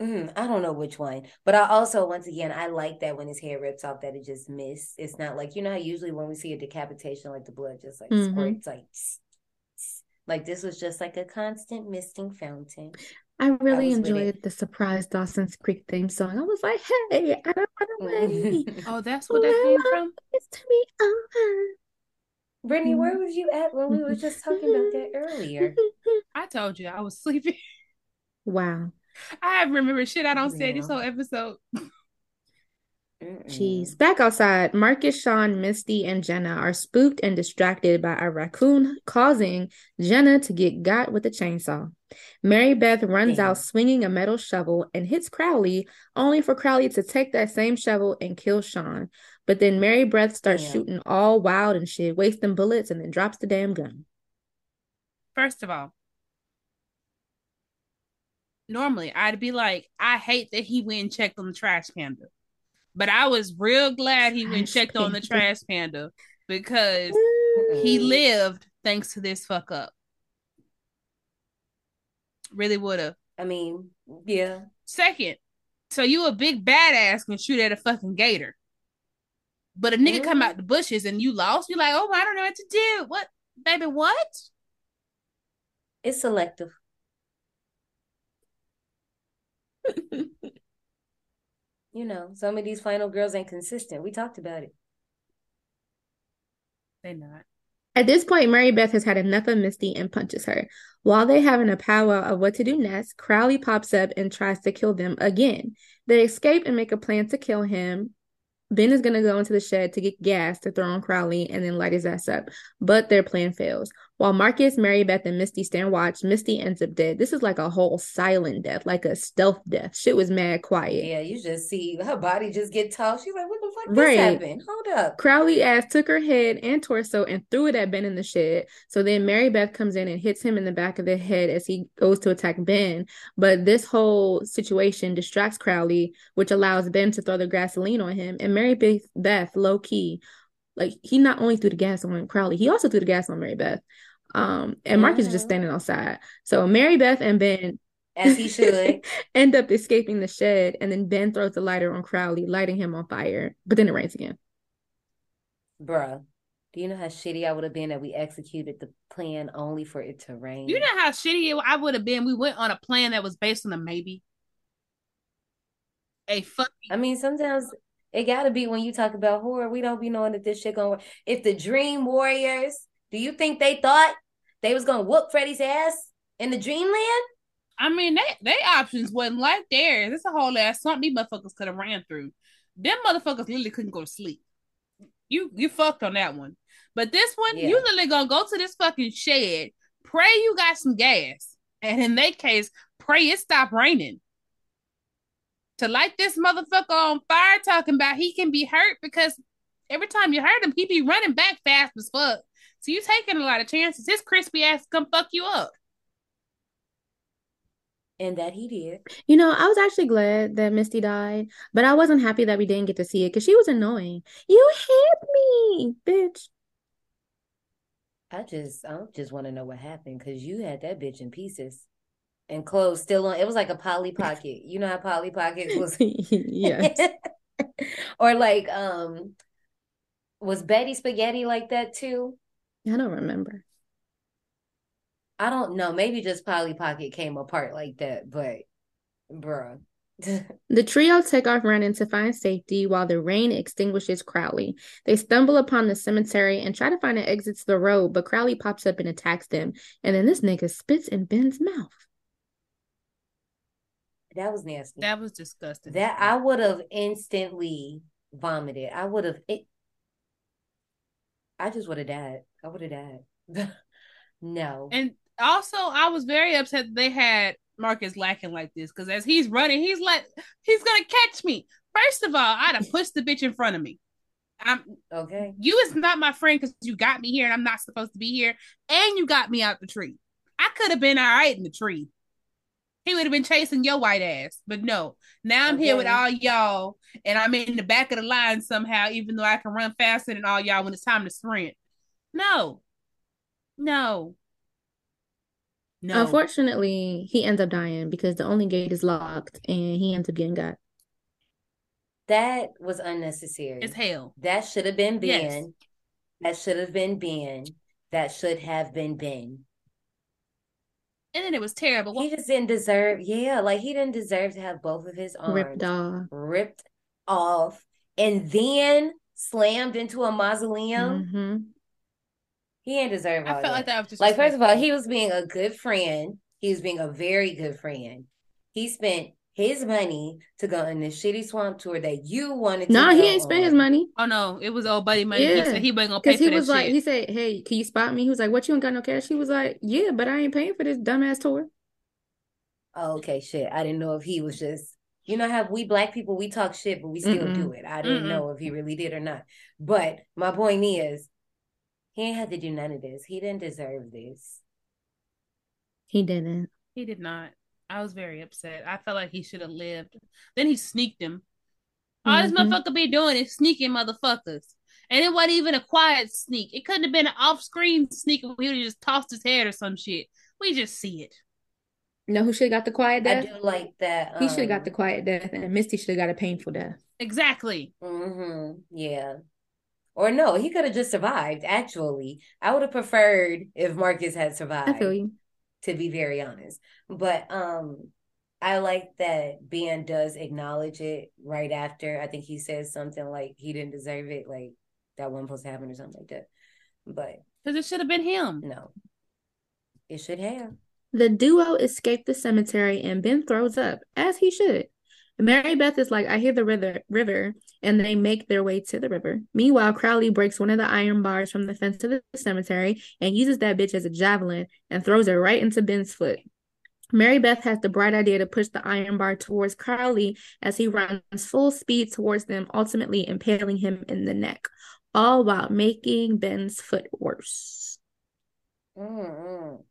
Mm, I don't know which one. But I also, once again, I like that when his hair rips off, that it just missed. It's not like, you know, how usually when we see a decapitation, like the blood just like Mhm. squirts, like, tss, tss. like this was just like a constant misting fountain. I really was with it. enjoyed the surprise Dawson's Creek theme song. I was like, hey, I don't run away. Oh, that's what that came from? It's to be over. Brittney, Mm-hmm. where was you at when we were just talking about that earlier? I told you I was sleeping. Wow. I remember shit I don't say this whole episode. Jeez. Back outside, Marcus, Sean, Misty, and Jenna are spooked and distracted by a raccoon, causing Jenna to get got with a chainsaw. Mary Beth runs Damn. out swinging a metal shovel and hits Crowley, only for Crowley to take that same shovel and kill Sean. But then Mary Beth starts Damn. shooting all wild and shit, wasting bullets, and then drops the damn gun. First of all, normally I'd be like, I hate that he went and checked on the trash panda. But I was real glad he went and checked on the trash panda because he Mm. lived thanks to this fuck up. Really would have. I mean, yeah. Second, so you a big badass can shoot at a fucking gator. But a nigga come Mhm. out the bushes and you lost, you're like, oh, I don't know what to do. What, baby, what? It's selective. You know, some of these final girls ain't consistent. We talked about it. They not. At this point, Mary Beth has had enough of Misty and punches her. While they having a powwow of what to do next, Crowley pops up and tries to kill them again. They escape and make a plan to kill him. Ben is gonna go into the shed to get gas to throw on Crowley and then light his ass up, but their plan fails. While Marcus, Mary Beth, and Misty stand watch, Misty ends up dead. This is like a whole silent death, like a stealth death. Shit was mad quiet. Yeah, you just see her body just get tall. She's like, what the fuck Right. happened? Hold up. Crowley ass took her head and torso and threw it at Ben in the shed. So then Mary Beth comes in and hits him in the back of the head as he goes to attack Ben. But this whole situation distracts Crowley, which allows Ben to throw the gasoline on him. And Mary Beth, Beth low key, like he not only threw the gas on Crowley, he also threw the gas on Mary Beth. Um, and Marcus is just Mhm. standing outside. So Mary Beth and Ben As he should. end up escaping the shed, and then Ben throws the lighter on Crowley, lighting him on fire. But then it rains again. Bruh, do you know how shitty I would have been that we executed the plan only for it to rain? You know how shitty I would have been? We went on a plan that was based on a maybe. A fucking I mean, sometimes It gotta be when you talk about horror, we don't be knowing that this shit gonna work. If the Dream Warriors, do you think they thought they was gonna whoop Freddy's ass in the Dreamland? I mean, they they options wasn't like theirs. It's a whole ass something these motherfuckers could have ran through. Them motherfuckers literally couldn't go to sleep. You you fucked on that one. But this one, Yeah. you literally gonna go to this fucking shed, pray you got some gas, and in that case, pray it stop raining. To light this motherfucker on fire, talking about he can be hurt because every time you hurt him, he be running back fast as fuck. So you taking a lot of chances. His crispy ass come fuck you up. And that he did. You know, I was actually glad that Misty died, but I wasn't happy that we didn't get to see it because she was annoying. You hit me, bitch. I just I just want to know what happened because you had that bitch in pieces. And clothes still on. It was like a Polly Pocket. You know how Polly Pocket was Yes. or like um was Betty Spaghetti like that too? I don't remember. I don't know. Maybe just Polly Pocket came apart like that, but bruh. The trio take off running to find safety while the rain extinguishes Crowley. They stumble upon the cemetery and try to find an exit to the road, but Crowley pops up and attacks them. And then this nigga spits in Ben's mouth. That was nasty. That was disgusting. That I would have instantly vomited. I would have it. I just would have died. I would have died. no. And also, I was very upset that they had Marcus lacking like this because as he's running, he's like, he's gonna catch me. First of all, I'd have pushed the bitch in front of me. I'm okay. You is not my friend because you got me here and I'm not supposed to be here, and you got me out the tree. I could have been all right in the tree. He would have been chasing your white ass, but no. Now I'm here with all y'all, and I'm in the back of the line somehow, even though I can run faster than all y'all when it's time to sprint. No, no, no. Unfortunately, he ends up dying because the only gate is locked and he ends up getting got. That was unnecessary. It's hell. That should have been Ben. Yes. That should have been Ben. That should have been Ben. And then it was terrible. He just didn't deserve, yeah, like he didn't deserve to have both of his arms Ripped off. ripped off and then slammed into a mausoleum. hmm He ain't deserve I felt that. like that was just Like, first of all, he was being a good friend. He was being a very good friend. He spent his money to go on this shitty swamp tour that you wanted to No, he go ain't spent his money. Oh no, it was old buddy money. He Yeah. said he wasn't gonna pay Because for he that was like, shit. he said, Hey, can you spot me? He was like, What, you ain't got no cash? He was like, Yeah, but I ain't paying for this dumbass tour. Oh, okay, shit. I didn't know if he was just, you know how we black people we talk shit, but we still Mm-mm. do it. I didn't Mm-mm. know if he really did or not. But my point is, he ain't had to do none of this. He didn't deserve this. He didn't. He did not. I was very upset. I felt like he should have lived. Then he sneaked him. All this Mhm. motherfucker be doing is sneaking motherfuckers. And it wasn't even a quiet sneak. It couldn't have been an off screen sneak where he would have just tossed his head or some shit. We just see it. You know who should have got the quiet death? I do like that. He should have got um, the quiet death, and Misty should have got a painful death. Exactly. Mm-hmm. Yeah. Or no, he could have just survived, actually. I would have preferred if Marcus had survived. I feel you. To be very honest. But um I like that Ben does acknowledge it right after. I think he says something like he didn't deserve it, like that wasn't supposed to happen or something like that. But Because it should have been him. no. It should have. The duo escape the cemetery, and Ben throws up, as he should. Mary Beth is like, I hear the river, river, and they make their way to the river. Meanwhile, Crowley breaks one of the iron bars from the fence of the cemetery and uses that bitch as a javelin and throws it right into Ben's foot. Mary Beth has the bright idea to push the iron bar towards Crowley as he runs full speed towards them, ultimately impaling him in the neck, all while making Ben's foot worse. Mm-mm.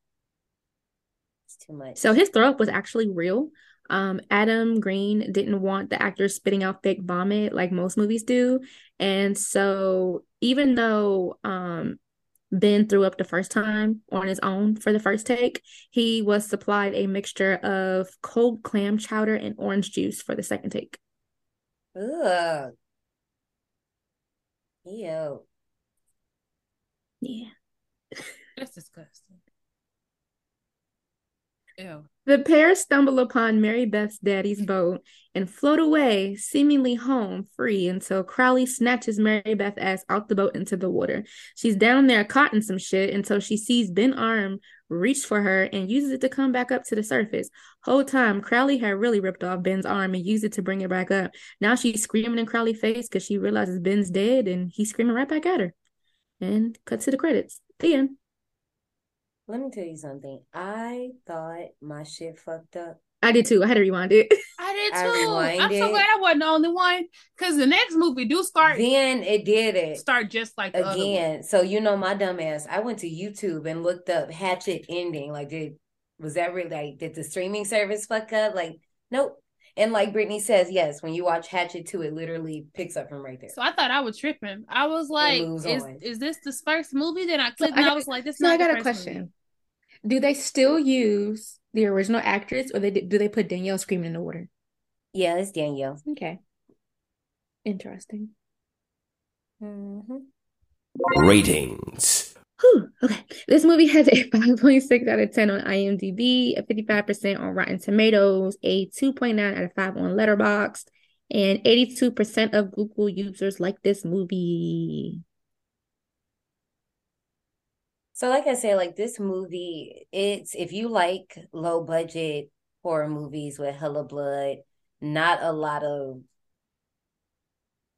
It's too much. So his throw up was actually real. Um, Adam Green didn't want the actor spitting out fake vomit like most movies do. And so even though um Ben threw up the first time on his own for the first take, he was supplied a mixture of cold clam chowder and orange juice for the second take. Ugh. Ew. Yeah. That's disgusting. Ew. The pair stumble upon Mary Beth's daddy's boat and float away, seemingly home free, until Crowley snatches Mary Beth's ass out the boat into the water. She's down there caught in some shit until she sees Ben Arm reach for her and uses it to come back up to the surface. Whole time, Crowley had really ripped off Ben's arm and used it to bring it back up. Now she's screaming in Crowley's face because she realizes Ben's dead and he's screaming right back at her. And cut to the credits. The end. Let me tell you something. I thought my shit fucked up. I did too. I had to rewind it. I did too. rewind I'm so glad I wasn't the only one because the next movie do start Then it did it start just like the other again. So you know my dumb ass. I went to YouTube and looked up Hatchet ending. Like, did was that really like did the streaming service fuck up? Like, nope. And like Brittney says, yes, when you watch Hatchet 2, it literally picks up from right there. So I thought I was tripping. I was like, is, on. is this the first movie? Then I clicked I and I was like, this So not I got the a question. movie. Do they still use the original actress or they do they put Danielle screaming in the water? Yeah, it's Danielle. Okay. Interesting. Mm-hmm. Ratings. Whew, okay. This movie has a 5.6 out of 10 on IMDb, a 55% on Rotten Tomatoes, a 2.9 out of 5 on Letterboxd, and 82% of Google users like this movie. So, like I said, like this movie, it's if you like low budget horror movies with hella blood, not a lot of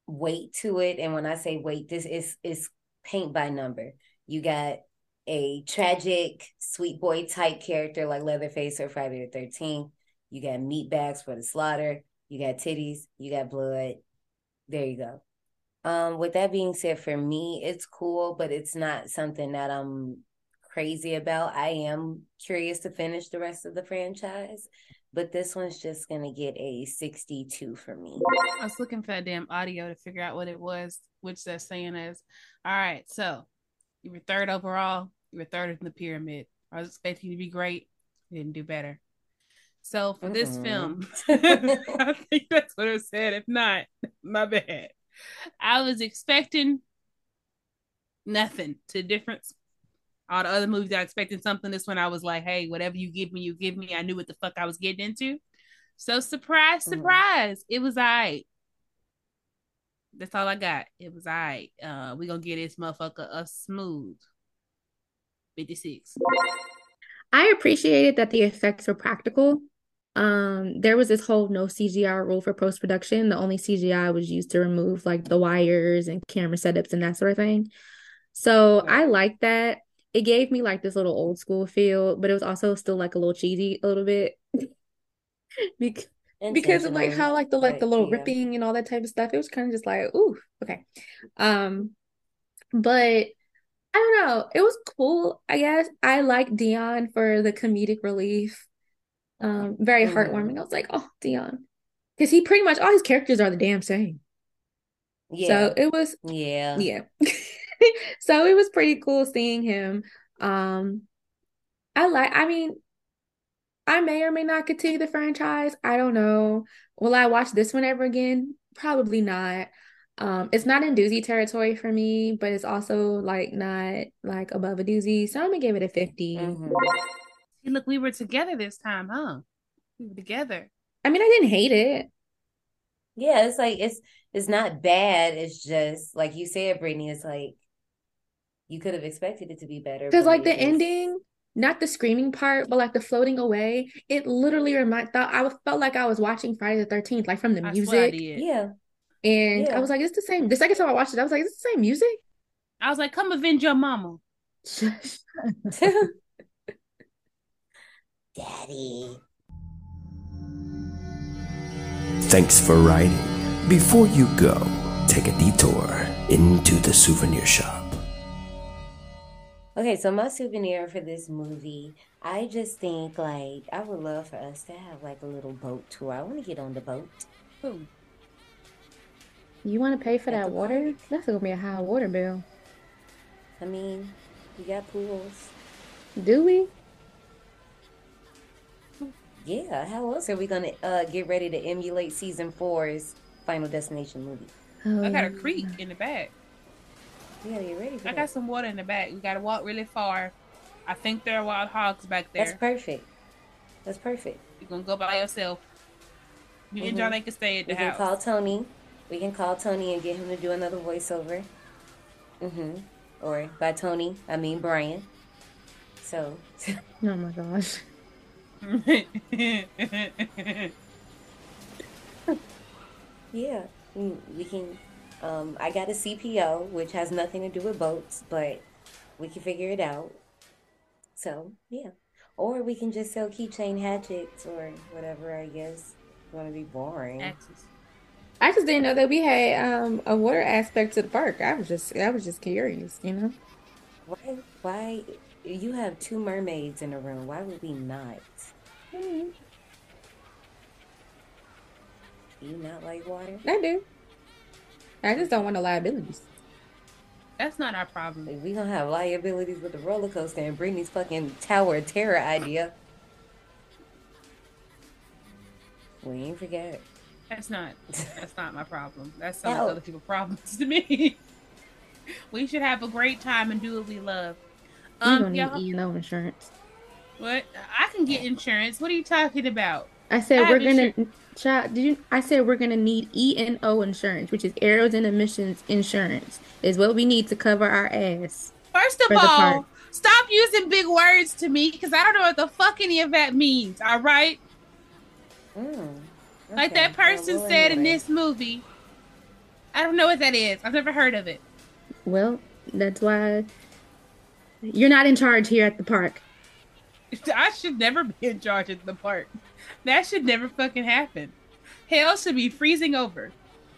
weight to it. And when I say weight, this is is paint by number. You got a tragic sweet boy type character like Leatherface or Friday the Thirteenth. You got meat bags for the slaughter. You got titties. You got blood. There you go. Um, with that being said, for me, it's cool, but it's not something that I'm crazy about. I am curious to finish the rest of the franchise, but this one's just gonna get a 62 for me. I was looking for that damn audio to figure out what it was, which they're saying is, all right, so you were third overall, you were third in the pyramid. I was expecting you to be great, you didn't do better. So for this Mm-mm. film, I think that's what I said. If not, my bad. I was expecting nothing to difference. All the other movies, I expected something. This one, I was like, hey, whatever you give me, you give me. I knew what the fuck I was getting into. So surprise, Mhm. surprise, it was all right. That's all I got. It was all right. Uh, we gonna get this motherfucker a smooth 56. I appreciated that the effects were practical. Um, there was this whole no CGI rule for post production. The only CGI was used to remove like the wires and camera setups and that sort of thing. So I like that. It gave me like this little old school feel, but it was also still like a little cheesy a little bit. Bec- because of like how like the like the little yeah. ripping and all that type of stuff. It was kind of just like, ooh, okay. Um, but I don't know. It was cool, I guess. I like Deon for the comedic relief. Um, very Mhm. heartwarming. I was like, oh, Deon. Because he pretty much all his characters are the damn same. Yeah, So it was yeah, yeah. So it was pretty cool seeing him. Um, I like, I mean, I may or may not continue the franchise. I don't know. Will I watch this one ever again? Probably not. Um, it's not in doozy territory for me, but it's also like not like above a doozy. So I'm gonna give it a 50. Mhm. See, look, we were together this time, huh? We were together. I mean, I didn't hate it. yeah. It's like it's it's not bad. It's just like you said, Brittney. It's like you could have expected it to be better, Because like the just- ending, not the screaming part, but like the floating away, it literally reminded thought I felt like I was watching Friday the 13th, like from the I music. Yeah, And I was like, it's the same. The second time I watched it, I was like, it's the same music. I was like, come avenge your mama. Daddy. Thanks for riding. Before you go, take a detour into the souvenir shop. Okay, so my souvenir for this movie, I just think like I would love for us to have like a little boat tour. I want to get on the boat. Ooh. You want to pay for At that the water? park. That's gonna be a high water bill. I mean, we got pools. Do we? Yeah, how else are we gonna uh get ready to emulate season four's Final Destination movie? Oh, I got a yeah. creek in the back. We gotta get ready for I that. got some water in the back. We gotta walk really far. I think there are wild hogs back there. That's perfect. That's perfect. You're gonna go by yourself. Me and Mhm. John can stay at the house. We can call Tony. We can call Tony and get him to do another voiceover. Mm-hmm. Or by Tony, I mean Brian. So Oh my gosh. yeah, we, we can. Um, I got a CPO, which has nothing to do with boats, but we can figure it out. So yeah, or we can just sell keychain hatchets or whatever. I guess it's gonna be boring. Axes. I just didn't know that we had um a water aspect to the park. I was just I was just curious, you know. Why? Why? You have two mermaids in the room. Why would we not? Mm-hmm. You not like water? I do. I just don't want the liabilities. That's not our problem. We gonna have liabilities with the roller coaster and Brittney's fucking Tower of Terror idea. We ain't forget. That's not. That's not my problem. That's some No. other people's problems to me. we should have a great time and do what we love. We Um, don't y'all, need E and O insurance. what? I can get insurance. What are you talking about? I said I we're have gonna child, did you I said we're gonna need E and O insurance, which is errors and emissions insurance, is what we need to cover our ass. First of all, park. stop using big words to me because I don't know what the fuck any of that means. All right, Mm, like that person Well, said in anyway. this movie. I don't know what that is. I've never heard of it. Well, that's why you're not in charge here at the park. I should never be in charge of the park. That should never fucking happen. Hell should be freezing over.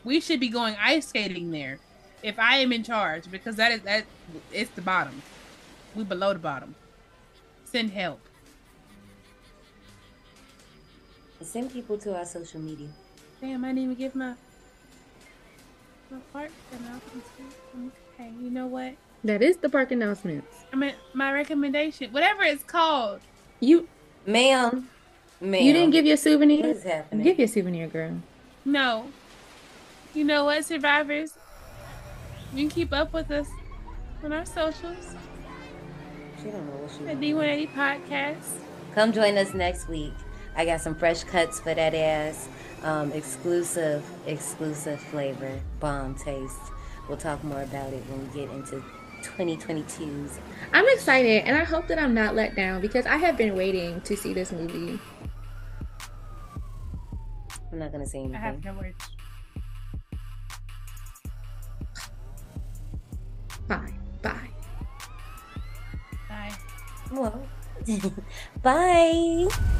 We should be going ice skating there if I am in charge because that is that it's the bottom. We below the bottom. Send help. Send people to our social media. Damn, I didn't even give my my part. Okay, you know what? That is the park announcements. I mean, my recommendation, whatever it's called. You Ma'am. Ma'am. you didn't give your souvenir? What is happening? Give your souvenir, girl. No. You know what, survivors? You can keep up with us on our socials. She don't know what she The D180 Podcast. Come join us next week. I got some fresh cuts for that ass. Um, exclusive, exclusive flavor, bomb taste. We'll talk more about it when we get into 2022's. I'm excited and I hope that I'm not let down because I have been waiting to see this movie. I'm not gonna say anything. I have no words. Bye. Bye. Bye. Well, bye.